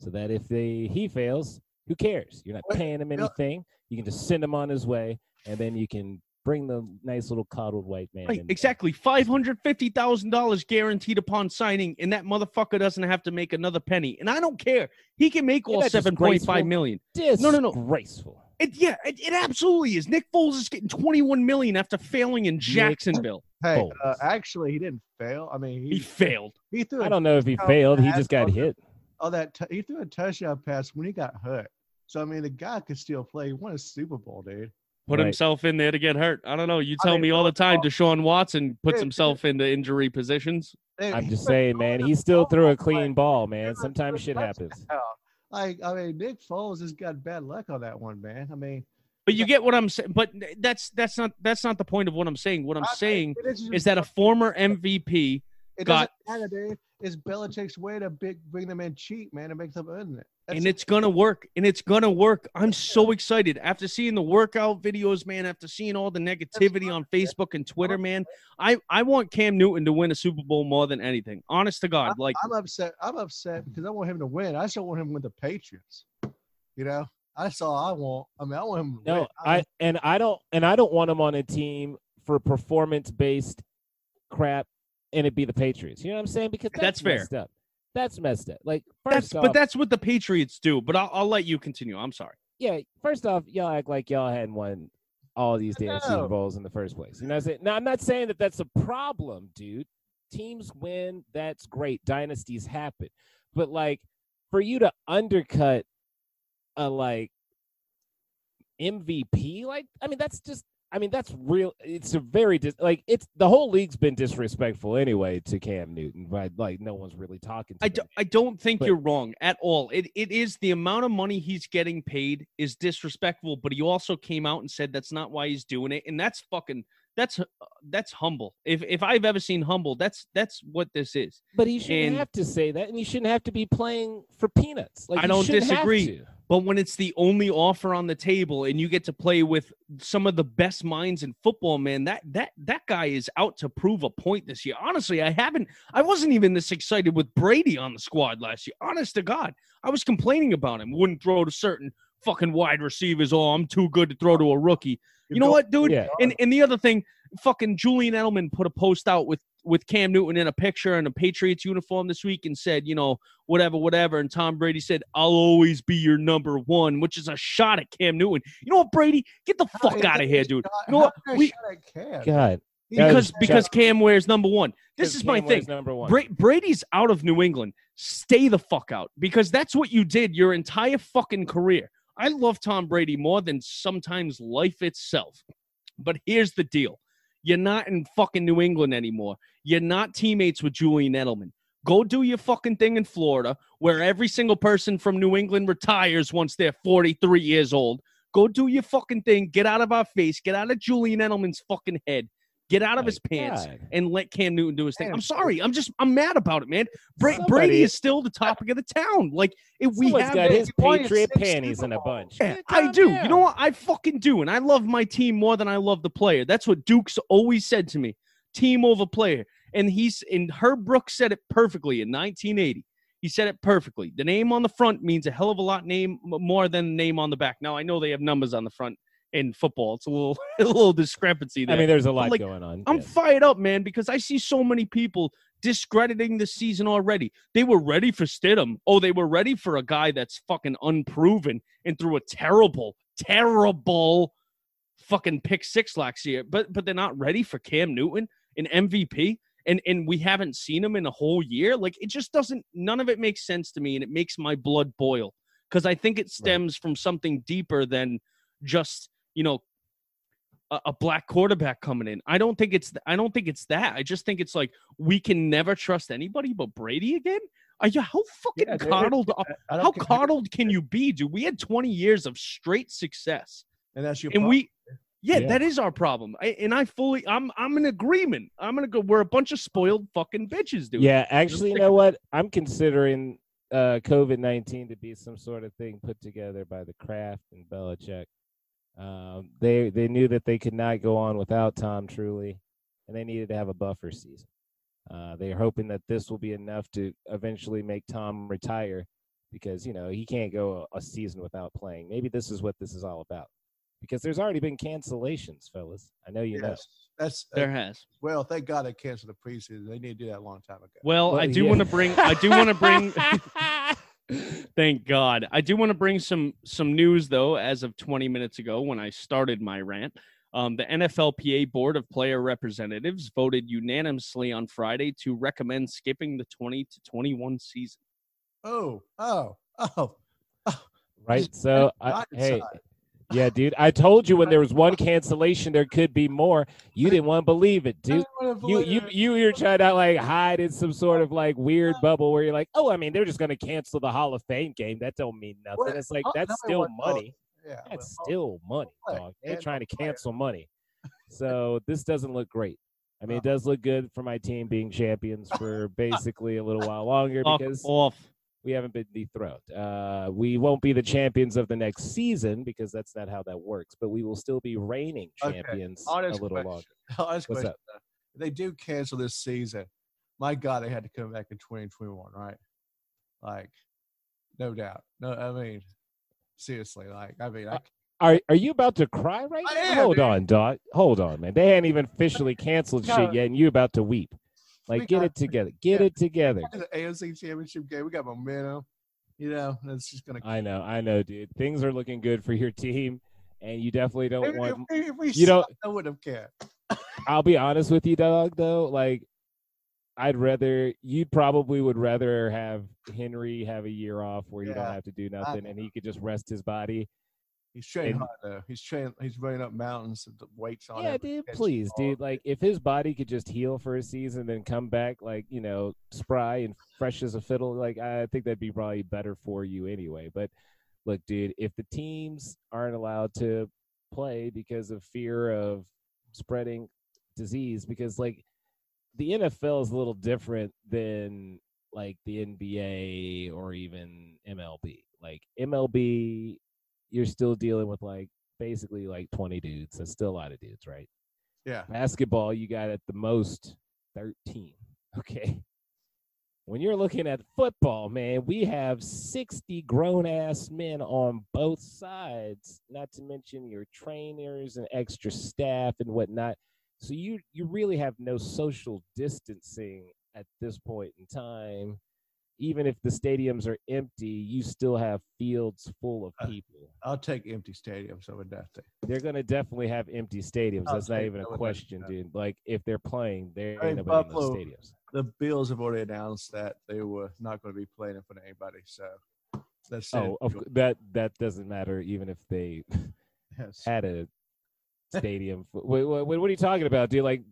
so that if they, he fails, who cares? You're not paying him anything. You can just send him on his way, and then you can bring the nice little coddled white man. Right, in exactly. Five hundred fifty thousand dollars guaranteed upon signing, and that motherfucker doesn't have to make another penny. And I don't care. He can make all seven point five million. Disgraceful. no, no. It, yeah, it, it absolutely is. Nick Foles is getting twenty one million after failing in Jacksonville. Hey, uh, actually, he didn't fail. I mean, He he failed. he threw I don't know if he failed. He just got hit. oh that t- he threw a touchdown pass when he got hurt. So I mean, the guy could still play. He won a Super Bowl, dude. Put Right. himself in there to get hurt. I don't know. You I tell mean, me all the time. Deshaun Watson puts Dude, himself into injury positions. I'm just saying, man. He still threw a clean ball, man. Sometimes shit happens. Like I mean, Nick Foles has got bad luck on that one, man. I mean, But you get what I'm saying. But that's that's not that's not the point of what I'm saying. What I'm I- saying is is that a former MVP it got- doesn't matter, dude. It's Belichick's way to big, bring them in cheap, man, and make them earn it. That's and it. it's gonna work and it's gonna work i'm so excited after seeing the workout videos man after seeing all the negativity on facebook and twitter man i i want cam newton to win a super bowl more than anything honest to god like I'm upset. I'm upset because I want him to win. I just don't want him with the Patriots. You know, that's all I want. I mean, I want him. To win. No, I and I don't and I don't want him on a team for performance based crap and it be the Patriots. You know what I'm saying? Because that's, That's fair. messed up. That's messed up. Like that's first off, but that's what the patriots do but I'll, I'll let you continue i'm sorry yeah, first off, y'all act like y'all hadn't won all these damn Super Bowls in the first place. You know what I'm saying? Now I'm not saying that that's a problem, dude. Teams win, that's great. Dynasties happen. But like for you to undercut a like MVP, like I mean that's just I mean that's real it's a very dis- like it's the whole league's been disrespectful anyway to Cam Newton, but like no one's really talking to I, do, I don't think But- you're wrong at all. It, it is the amount of money he's getting paid is disrespectful but he also came out and said that's not why he's doing it and that's fucking that's uh, that's humble. If if i've ever seen humble that's that's what this is. But he shouldn't And- have to say that, and he shouldn't have to be playing for peanuts. Like I don't disagree. But when it's the only offer on the table and you get to play with some of the best minds in football, man, that that that guy is out to prove a point this year. Honestly, I haven't I wasn't even this excited with Brady on the squad last year. Honest to God. I was complaining about him. Wouldn't throw to certain fucking wide receivers. Oh, I'm too good to throw to a rookie. You know what, dude? Yeah. And and the other thing, fucking Julian Edelman put a post out with with Cam Newton in a picture in a Patriots uniform this week and said, you know, whatever, whatever. And Tom Brady said, "I'll always be your number one," which is a shot at Cam Newton. You know what, Brady? Get the How fuck out of here, dude. shot- You know how what? is that a We- Cam? God, Because because Cam wears number one. This because is my thing. Number one. Bra- Brady's out of New England. Stay the fuck out because that's what you did your entire fucking career. I love Tom Brady more than sometimes life itself. But here's the deal you're not in fucking New England anymore. You're not teammates with Julian Edelman. Go do your fucking thing in Florida where every single person from New England retires once they're 43 years old. Go do your fucking thing. Get out of our face. Get out of Julian Edelman's fucking head. Get out of his pants God. and let Cam Newton do his thing. Man, I'm sorry. I'm just I'm mad about it, man. Bra- Somebody- Brady is still the topic of the town. Like if we have got his Patriot panties in a bunch. yeah, I do. You know what? I fucking do, and I love my team more than I love the player. That's what Duke's always said to me: team over player. And he's and Herb Brooks said it perfectly in 1980. He said it perfectly. The name on the front means a hell of a lot name more than the name on the back. Now I know they have numbers on the front in football. It's a little *laughs* a little discrepancy there. I mean, there's a lot like, going on. I'm yes. fired up, man, because I see so many people discrediting the season already. They were ready for Stidham. Oh, they were ready for a guy that's fucking unproven and threw a terrible, terrible fucking pick six last year. But but they're not ready for Cam Newton, an MVP. And and we haven't seen him in a whole year. Like it just doesn't none of it makes sense to me and it makes my blood boil. Because I think it stems from something deeper than just, you know, a, a black quarterback coming in. I don't think it's th- I don't think it's that. I just think it's like we can never trust anybody but Brady again. Are you how fucking Yeah, coddled? are- How coddled can you be, dude? We had 20 years of straight success, And that's your and problem. we, yeah, Yeah. that is our problem. I, and I fully, I'm, I'm in agreement. I'm gonna go. We're a bunch of spoiled fucking bitches, dude. Yeah, actually, you know what? I'm considering uh, COVID 19 to be some sort of thing put together by the Kraft and Belichick. Um, they they knew that they could not go on without Tom Truly, and they needed to have a buffer season. Uh, they're hoping that this will be enough to eventually make Tom retire, because you know he can't go a, a season without playing. Maybe this is what this is all about. because there's already been cancellations, fellas. I know you know. Yes, that's uh, There has. well. Thank God they canceled the preseason. They need to do that a long time ago. Well, Well, I do yeah. want to bring. I do want to bring. *laughs* *laughs* *laughs* Thank God. I do want to bring some some news though. As of 20 minutes ago, when I started my rant, um, the NFLPA Board of Player Representatives voted unanimously on Friday to recommend skipping the 20 to 21 season. Oh, oh, oh. right. So, I, Right hey, side. Yeah, dude, I told you when there was one cancellation, there could be more. You didn't want to believe it, dude. You believe you it. you you're trying to like hide in some sort of like weird *laughs* bubble where you're like, oh, I mean, they're just gonna cancel the Hall of Fame game. That don't mean nothing. What? It's like Oh, that's still? Oh, money. Yeah, That's still money, dog. They're trying to cancel money. *laughs* So this doesn't look great. I mean, it does look good for my team being champions *laughs* for basically a little while longer Fuck because off. We haven't been dethroned. Uh, we won't be the champions of the next season because that's not how that works. But we will still be reigning Okay, champions honest a little question. longer. *laughs* Honest What's question, up? They do cancel this season, my God, they had to come back in 2021, right? Like, no doubt. No, I mean, seriously, like, I mean, I, Are are you about to cry right I now? am, Hold dude. on, dog. Hold on, man. They hadn't even *laughs* officially canceled No. shit yet, and you about to weep. Like, We get got- it together. Get yeah. it together. the AFC Championship game, we got momentum. You know, it's just gonna. I know, I know, dude. Things are looking good for your team, and you definitely don't If, want. if, if we you don't- I wouldn't have cared. I'll be honest with you, dog. Though, like, I'd rather you probably would rather have Henry have a year off where you don't have to do nothing, and he could just rest his body. He's training And- hard though. He's training. He's running up mountains, with the weights on. yeah, dude, please, dude. Like, if his body could just heal for a season, then come back like you know, spry and fresh as a fiddle, like I think that'd be probably better for you anyway. But look, dude, if the teams aren't allowed to play because of fear of spreading disease, because like the NFL is a little different than like the NBA or even MLB. Like MLB, you're still dealing with like basically like 20 dudes. That's still a lot of dudes, right? Yeah. Basketball, you got at the most 13. *laughs* Okay. When you're looking at football, man, we have 60 grown ass men on both sides, not to mention your trainers and extra staff and whatnot. So you you really have no social distancing at this point in time. Even if the stadiums are empty, you still have fields full of people. I'll take empty stadiums over that thing. They're gonna definitely have empty stadiums. I'll That's not even a question, dude. Like if they're playing, there I ain't mean, nobody Buffalo- in those stadiums. The Bills have already announced that they were not going to be playing in front of anybody. So that's Oh, of, that that doesn't matter. Even if they yes. had a stadium. Wait, wait, what are you talking about, dude? Like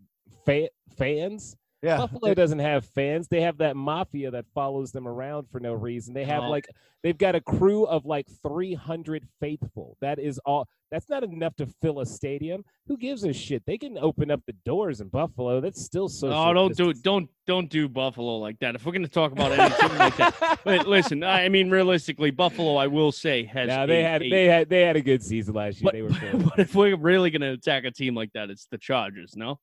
fa- fans? Yeah. Buffalo doesn't have fans. They have that mafia that follows them around for no reason. They have like they've got a crew of like 300 faithful. That is all. That's not enough to fill a stadium. Who gives a shit? They can open up the doors in Buffalo. That's still so. Oh, don't do it. don't don't do Buffalo like that. If we're gonna talk about anything like that, *laughs* but listen, I mean, realistically, Buffalo, I will say, has. Now they a- had a- they had they had a good season last year. But, they were *laughs* good. but if we're really gonna attack a team like that, it's the Chargers. No,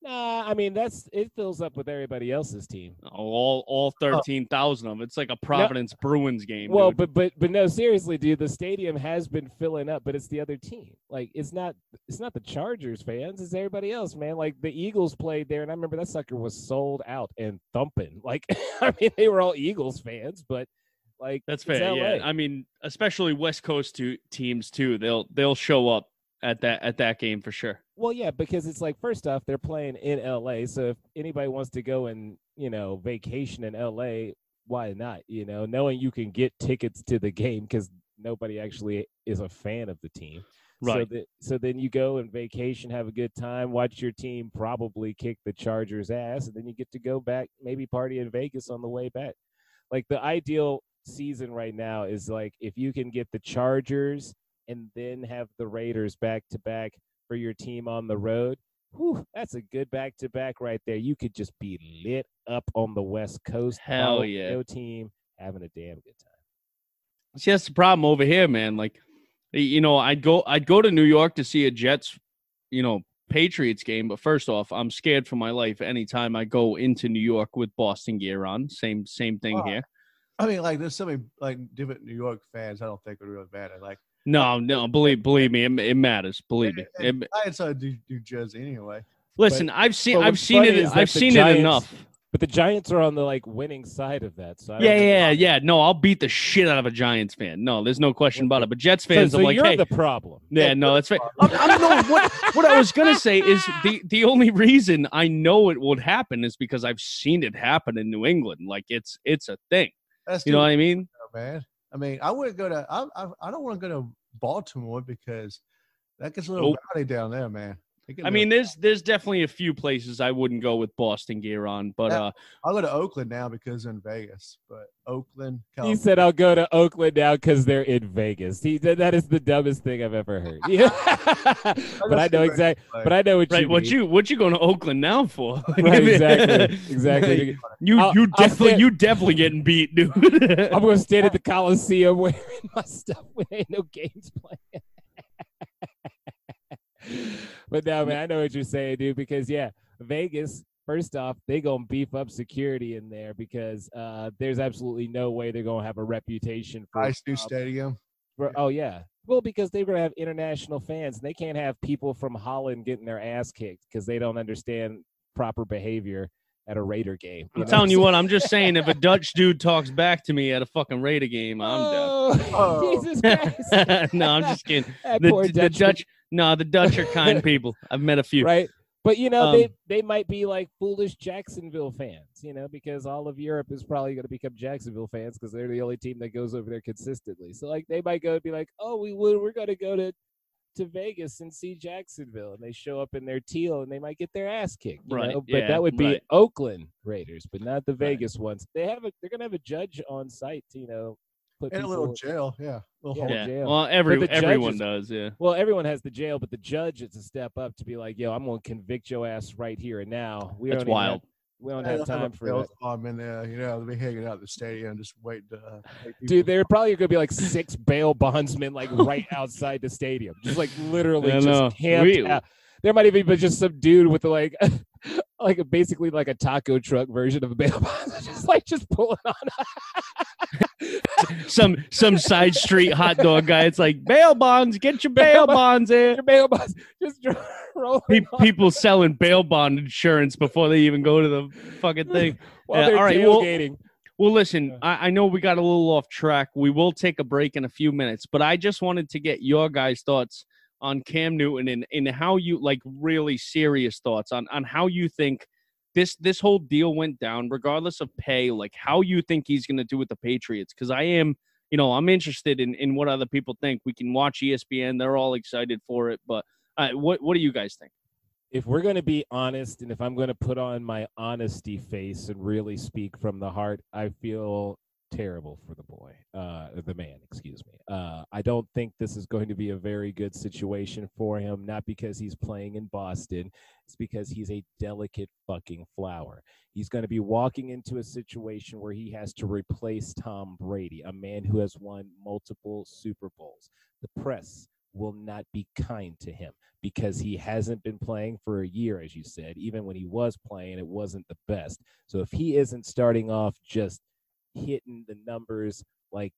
Nah, I mean that's it fills up with everybody else's team. Oh, all all oh. thirteen thousand of them. It's like a Providence Bruins game. Well, dude. but but but no, seriously, dude, the stadium has been filling up, but it's the other team. Like it's not it's not the Chargers fans, it's everybody else, man. Like the Eagles played there, and I remember that sucker was sold out and thumping. *laughs* Like I mean, they were all Eagles fans, but like that's fair. Yeah, I mean, especially West Coast two teams too. They'll they'll show up at that at that game for sure. Well, yeah, because it's like first off, they're playing in LA, so if anybody wants to go and you know vacation in LA, why not? You know, knowing you can get tickets to the game because nobody actually is a fan of the team. So, Right. that, so then you go and vacation, have a good time, watch your team probably kick the Chargers' ass, and then you get to go back, maybe party in Vegas on the way back. Like the ideal season right now is like if you can get the Chargers and then have the Raiders back to back for your team on the road. Whew, that's a good back to back right there. You could just be lit up on the West Coast. Hell yeah. Your team having a damn good time. See, that's the problem over here, man. Like, you know, I'd go, I'd go to New York to see a Jets, you know, Patriots game. But first off, I'm scared for my life anytime I go into New York with Boston gear on. Same, same thing here. I mean, like there's so many like different New York fans. I don't think are really bad. I Like No, no, believe believe me, it, it matters. Believe me. It, And Giants are New, New Jersey anyway. listen, I've seen but I've seen funny it is that I've seen Giants- it enough. But the Giants are on the like winning side of that. So I don't Yeah, think- yeah, yeah. No, I'll beat the shit out of a Giants fan. No, there's no question about it. But Jets fans, so I'm like, you're hey, the problem. yeah, no, that's right. I'm, I'm no, what, what I was gonna say *laughs* is the the only reason I know it would happen is because I've seen it happen in New England. Like it's it's a thing. That's You know what I mean? man. I mean, I wouldn't go to. I I, I don't want to go to Baltimore because that gets a little Nope. rowdy down there, man. They get a I little- mean, there's there's definitely a few places I wouldn't go with Boston gear on, but Yeah. uh, I'll go to Oakland now because in Vegas, but Oakland, He said, "I'll go to Oakland now because they're in Vegas." He did. That is the dumbest thing I've ever heard. *laughs* *laughs* Yeah, but I know exactly. But I know what right, you what mean. you what you going to Oakland now for? *laughs* Right, exactly, exactly. you I'll- you definitely you definitely getting beat, dude. I'm gonna stand at the Coliseum wearing my stuff when ain't no games playing. *laughs* but no, man, I know what you're saying, dude. Because yeah, Vegas. First off, they gonna beef up security in there because uh, there's absolutely no way they're gonna have a reputation for. Nice new stadium. for- oh yeah, well because they're gonna have international fans, and they can't have people from Holland getting their ass kicked because they don't understand proper behavior at a Raider game. I'm know? telling you what, I'm just *laughs* saying if a Dutch dude talks back to me at a fucking Raider game, I'm Oh, Oh. *laughs* Jesus. Christ. no, I'm just kidding. That The, poor the Dutchman. Dutch, no, the Dutch are kind *laughs* people. I've met a few. right? But you know, Um, they they might be like foolish Jacksonville fans, you know, because all of Europe is probably going to become Jacksonville fans because they're the only team that goes over there consistently. So like they might go and be like, oh, we would, we're going to go to to Vegas and see Jacksonville, and they show up in their teal and they might get their ass kicked, you Right, know? But yeah, that would be right. Oakland Raiders, but not the Right. Vegas ones. They have a they're going to have a judge on site, to, you know, put And a little jail, yeah. Little Yeah. hole. Jail. Well, every everyone judges- does. Yeah. Well, everyone has the jail, but the judge is a step up to be like, "Yo, I'm going to convict your ass right here and now." We That's don't wild. Have, we don't Yeah, have they'll time a for bail that, farm in there, you know, they'll be hanging out at the stadium, just waiting to. Uh, take dude. people- There are probably going to be like six bail bondsmen like right *laughs* outside the stadium, just like literally I just know. camped We- out. There might even be just some dude with like, *laughs* like a, basically like a taco truck version of a bail bond, *laughs* just like just pulling on. Some some side street hot dog guy. It's like bail bonds. Get your bail Bail bonds in. your bail bonds, just *laughs* rolling Pe- people selling bail bond insurance before they even go to the fucking thing. *laughs* while yeah, they're all right, well-. Well, listen, I, I know we got a little off track. We will take a break in a few minutes, but I just wanted to get your guys' thoughts on Cam Newton and, and how you like really serious thoughts on on how you think this this whole deal went down, regardless of pay, like how you think he's gonna do with the Patriots. Because I am, you know, I'm interested in, in what other people think. We can watch ESPN, they're all excited for it, but uh, what what do you guys think? if we're going to be honest and if I'm going to put on my honesty face and really speak from the heart, I feel terrible for the boy, uh, the man, excuse me. Uh, I don't think this is going to be a very good situation for him, not because he's playing in Boston, it's because he's a delicate fucking flower. He's going to be walking into a situation where he has to replace Tom Brady, a man who has won multiple Super Bowls. The press will not be kind to him because he hasn't been playing for a year, as you said. Even when he was playing, it wasn't the best. So if he isn't starting off just hitting the numbers like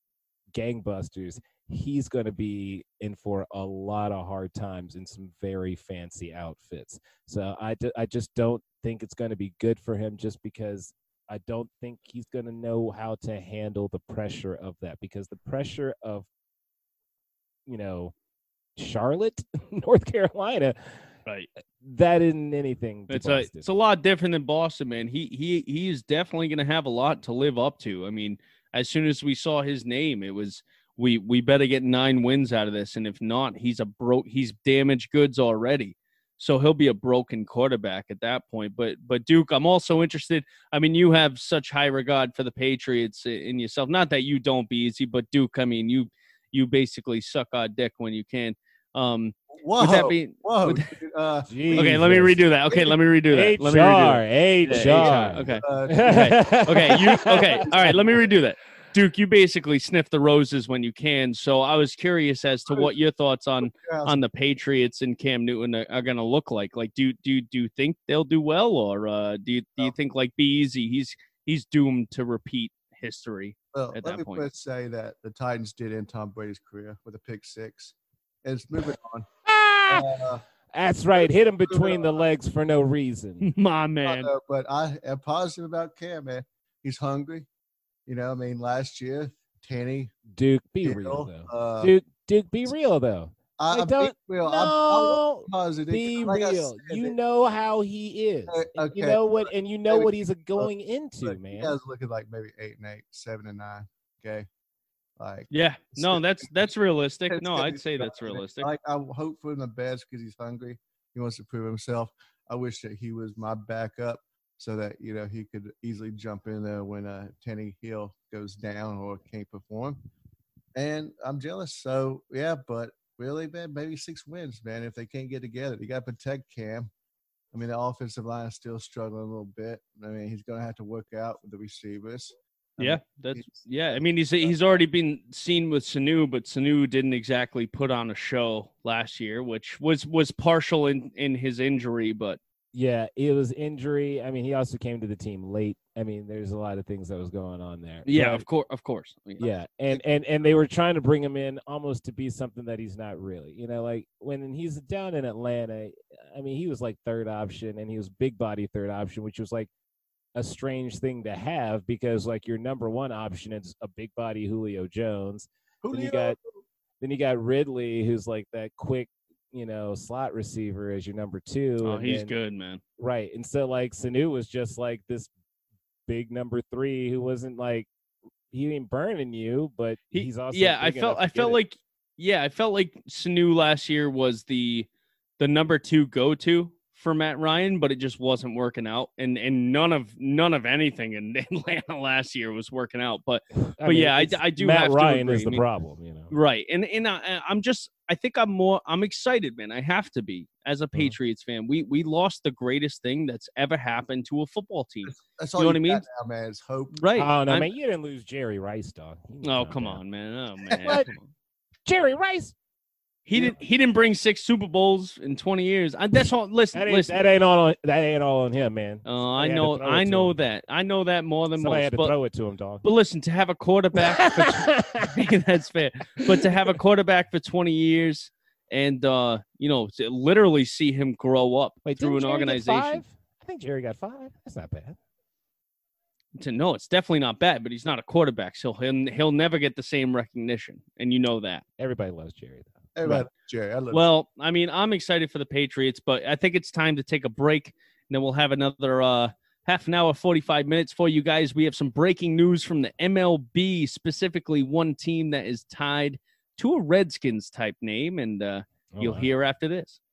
gangbusters, he's going to be in for a lot of hard times in some very fancy outfits. So I, d- I just don't think it's going to be good for him just because I don't think he's going to know how to handle the pressure of that because the pressure of, you know, Charlotte, *laughs* North Carolina, Right. that isn't anything. It's a Boston. it's a lot different than Boston, man. He he he is definitely going to have a lot to live up to. I mean, as soon as we saw his name, it was we we better get nine wins out of this, and if not, he's a broke. He's damaged goods already, so he'll be a broken quarterback at that point. But but Duke, I'm also interested. I mean, you have such high regard for the Patriots in yourself. Not that you don't Be Eazy, but Duke, I mean, you you basically suck our dick when you can. Um, Whoa, with that being, whoa. with- *laughs* dude, uh, *laughs* okay, let me redo that. Okay, let me redo that. Let me redo that. HR, HR. Okay. uh, Okay. *laughs* Okay. You okay. All right. Let me redo that. Duke, you basically sniff the roses when you can. So I was curious as to what your thoughts on on the Patriots and Cam Newton are, are going to look like. Like, do do do you think they'll do well, or uh, do you do you think like Be Eazy? He's he's doomed to repeat history. Well, at let that me point. first say that the Titans did end Tom Brady's career with a pick six. And it's moving on. Ah! *laughs* That's right. Hit him between the legs for no reason. *laughs* My man. uh, but I am positive about Cam, man. He's hungry. You know, I mean, last year, Tanny, Duke, be Hill, real though. uh, Duke, Duke, be real though. I, I'm don't- being real. I'm, I'm No, positive. be Like real. said, You it- know how he is. Uh, And You know what, and you know maybe- what he's going into, man. You guys looking like maybe eight and eight, seven and nine. Okay. Like, Yeah, no, that's *laughs* that's realistic. No, I'd say that's realistic. Like I hope for him the best because he's hungry. He wants to prove himself. I wish that he was my backup so that you know he could easily jump in there when uh, Tannehill goes down or can't perform. And I'm jealous. So yeah, but really, man, maybe six wins, man. If they can't get together, you got to protect Cam. I mean, the offensive line is still struggling a little bit. I mean, he's going to have to work out with the receivers. Yeah, that's yeah. I mean, he's he's already been seen with Sanu, but Sanu didn't exactly put on a show last year, which was was partial in in his injury. But Yeah, it was injury. I mean, he also came to the team late. I mean, there's a lot of things that was going on there. yeah, But- of course, of course. Mean, yeah, and and and they were trying to bring him in almost to be something that he's not really. You know, like when he's down in Atlanta, I mean, he was like third option, and he was big body third option, which was like a strange thing to have because like your number one option is a big body Julio Jones. Then you got then you got Ridley, who's like that quick, you know, slot receiver as your number two. Oh, and he's then- good, man. Right. And so like Sanu was just like this big number three who wasn't like he ain't burning you, but He, he's also yeah. I felt I felt it. like yeah, I felt like Sanu last year was the the number two go to for Matt Ryan, but it just wasn't working out, and and none of none of anything in *laughs* Atlanta last year was working out. But I but yeah, I it's- d- I do Matt have to Ryan agree. is I the mean, problem, you know. Right. And and I, I'm just I think I'm more I'm excited, man. I have to be as a Mm-hmm. Patriots fan. We we lost the greatest thing that's ever happened to a football team. That's you all know you what I mean? now, man. It's hope. Right. Oh no, I'm- man, you didn't lose Jerry Rice, dog. Oh, come down. on, man. Oh *laughs* man. What? come on. Jerry Rice. He Yeah. didn't he didn't bring six Super Bowls in 20 years. I, that's all listen, That ain't, listen. that ain't all on that ain't all on him, man. Oh, I Somebody know I know that. I know that more than Somebody most. had to But, throw it to him, dog. but listen, to have a quarterback for *laughs* *laughs* that's fair. But to have a quarterback for 20 years and uh, you know, to literally see him grow up Wait, through an Jerry organization. I think Jerry got five. That's not bad. to know it's definitely not bad, but he's not a quarterback, so he'll he'll never get the same recognition, and you know that. Everybody loves Jerry though. Everybody, Jerry. I love Well, I mean, I'm excited for the Patriots, but I think it's time to take a break, and then we'll have another uh, half an hour, 45 minutes for you guys. We have some breaking news from the MLB, specifically one team that is tied to a Redskins type name, and uh, Oh, you'll wow. hear after this.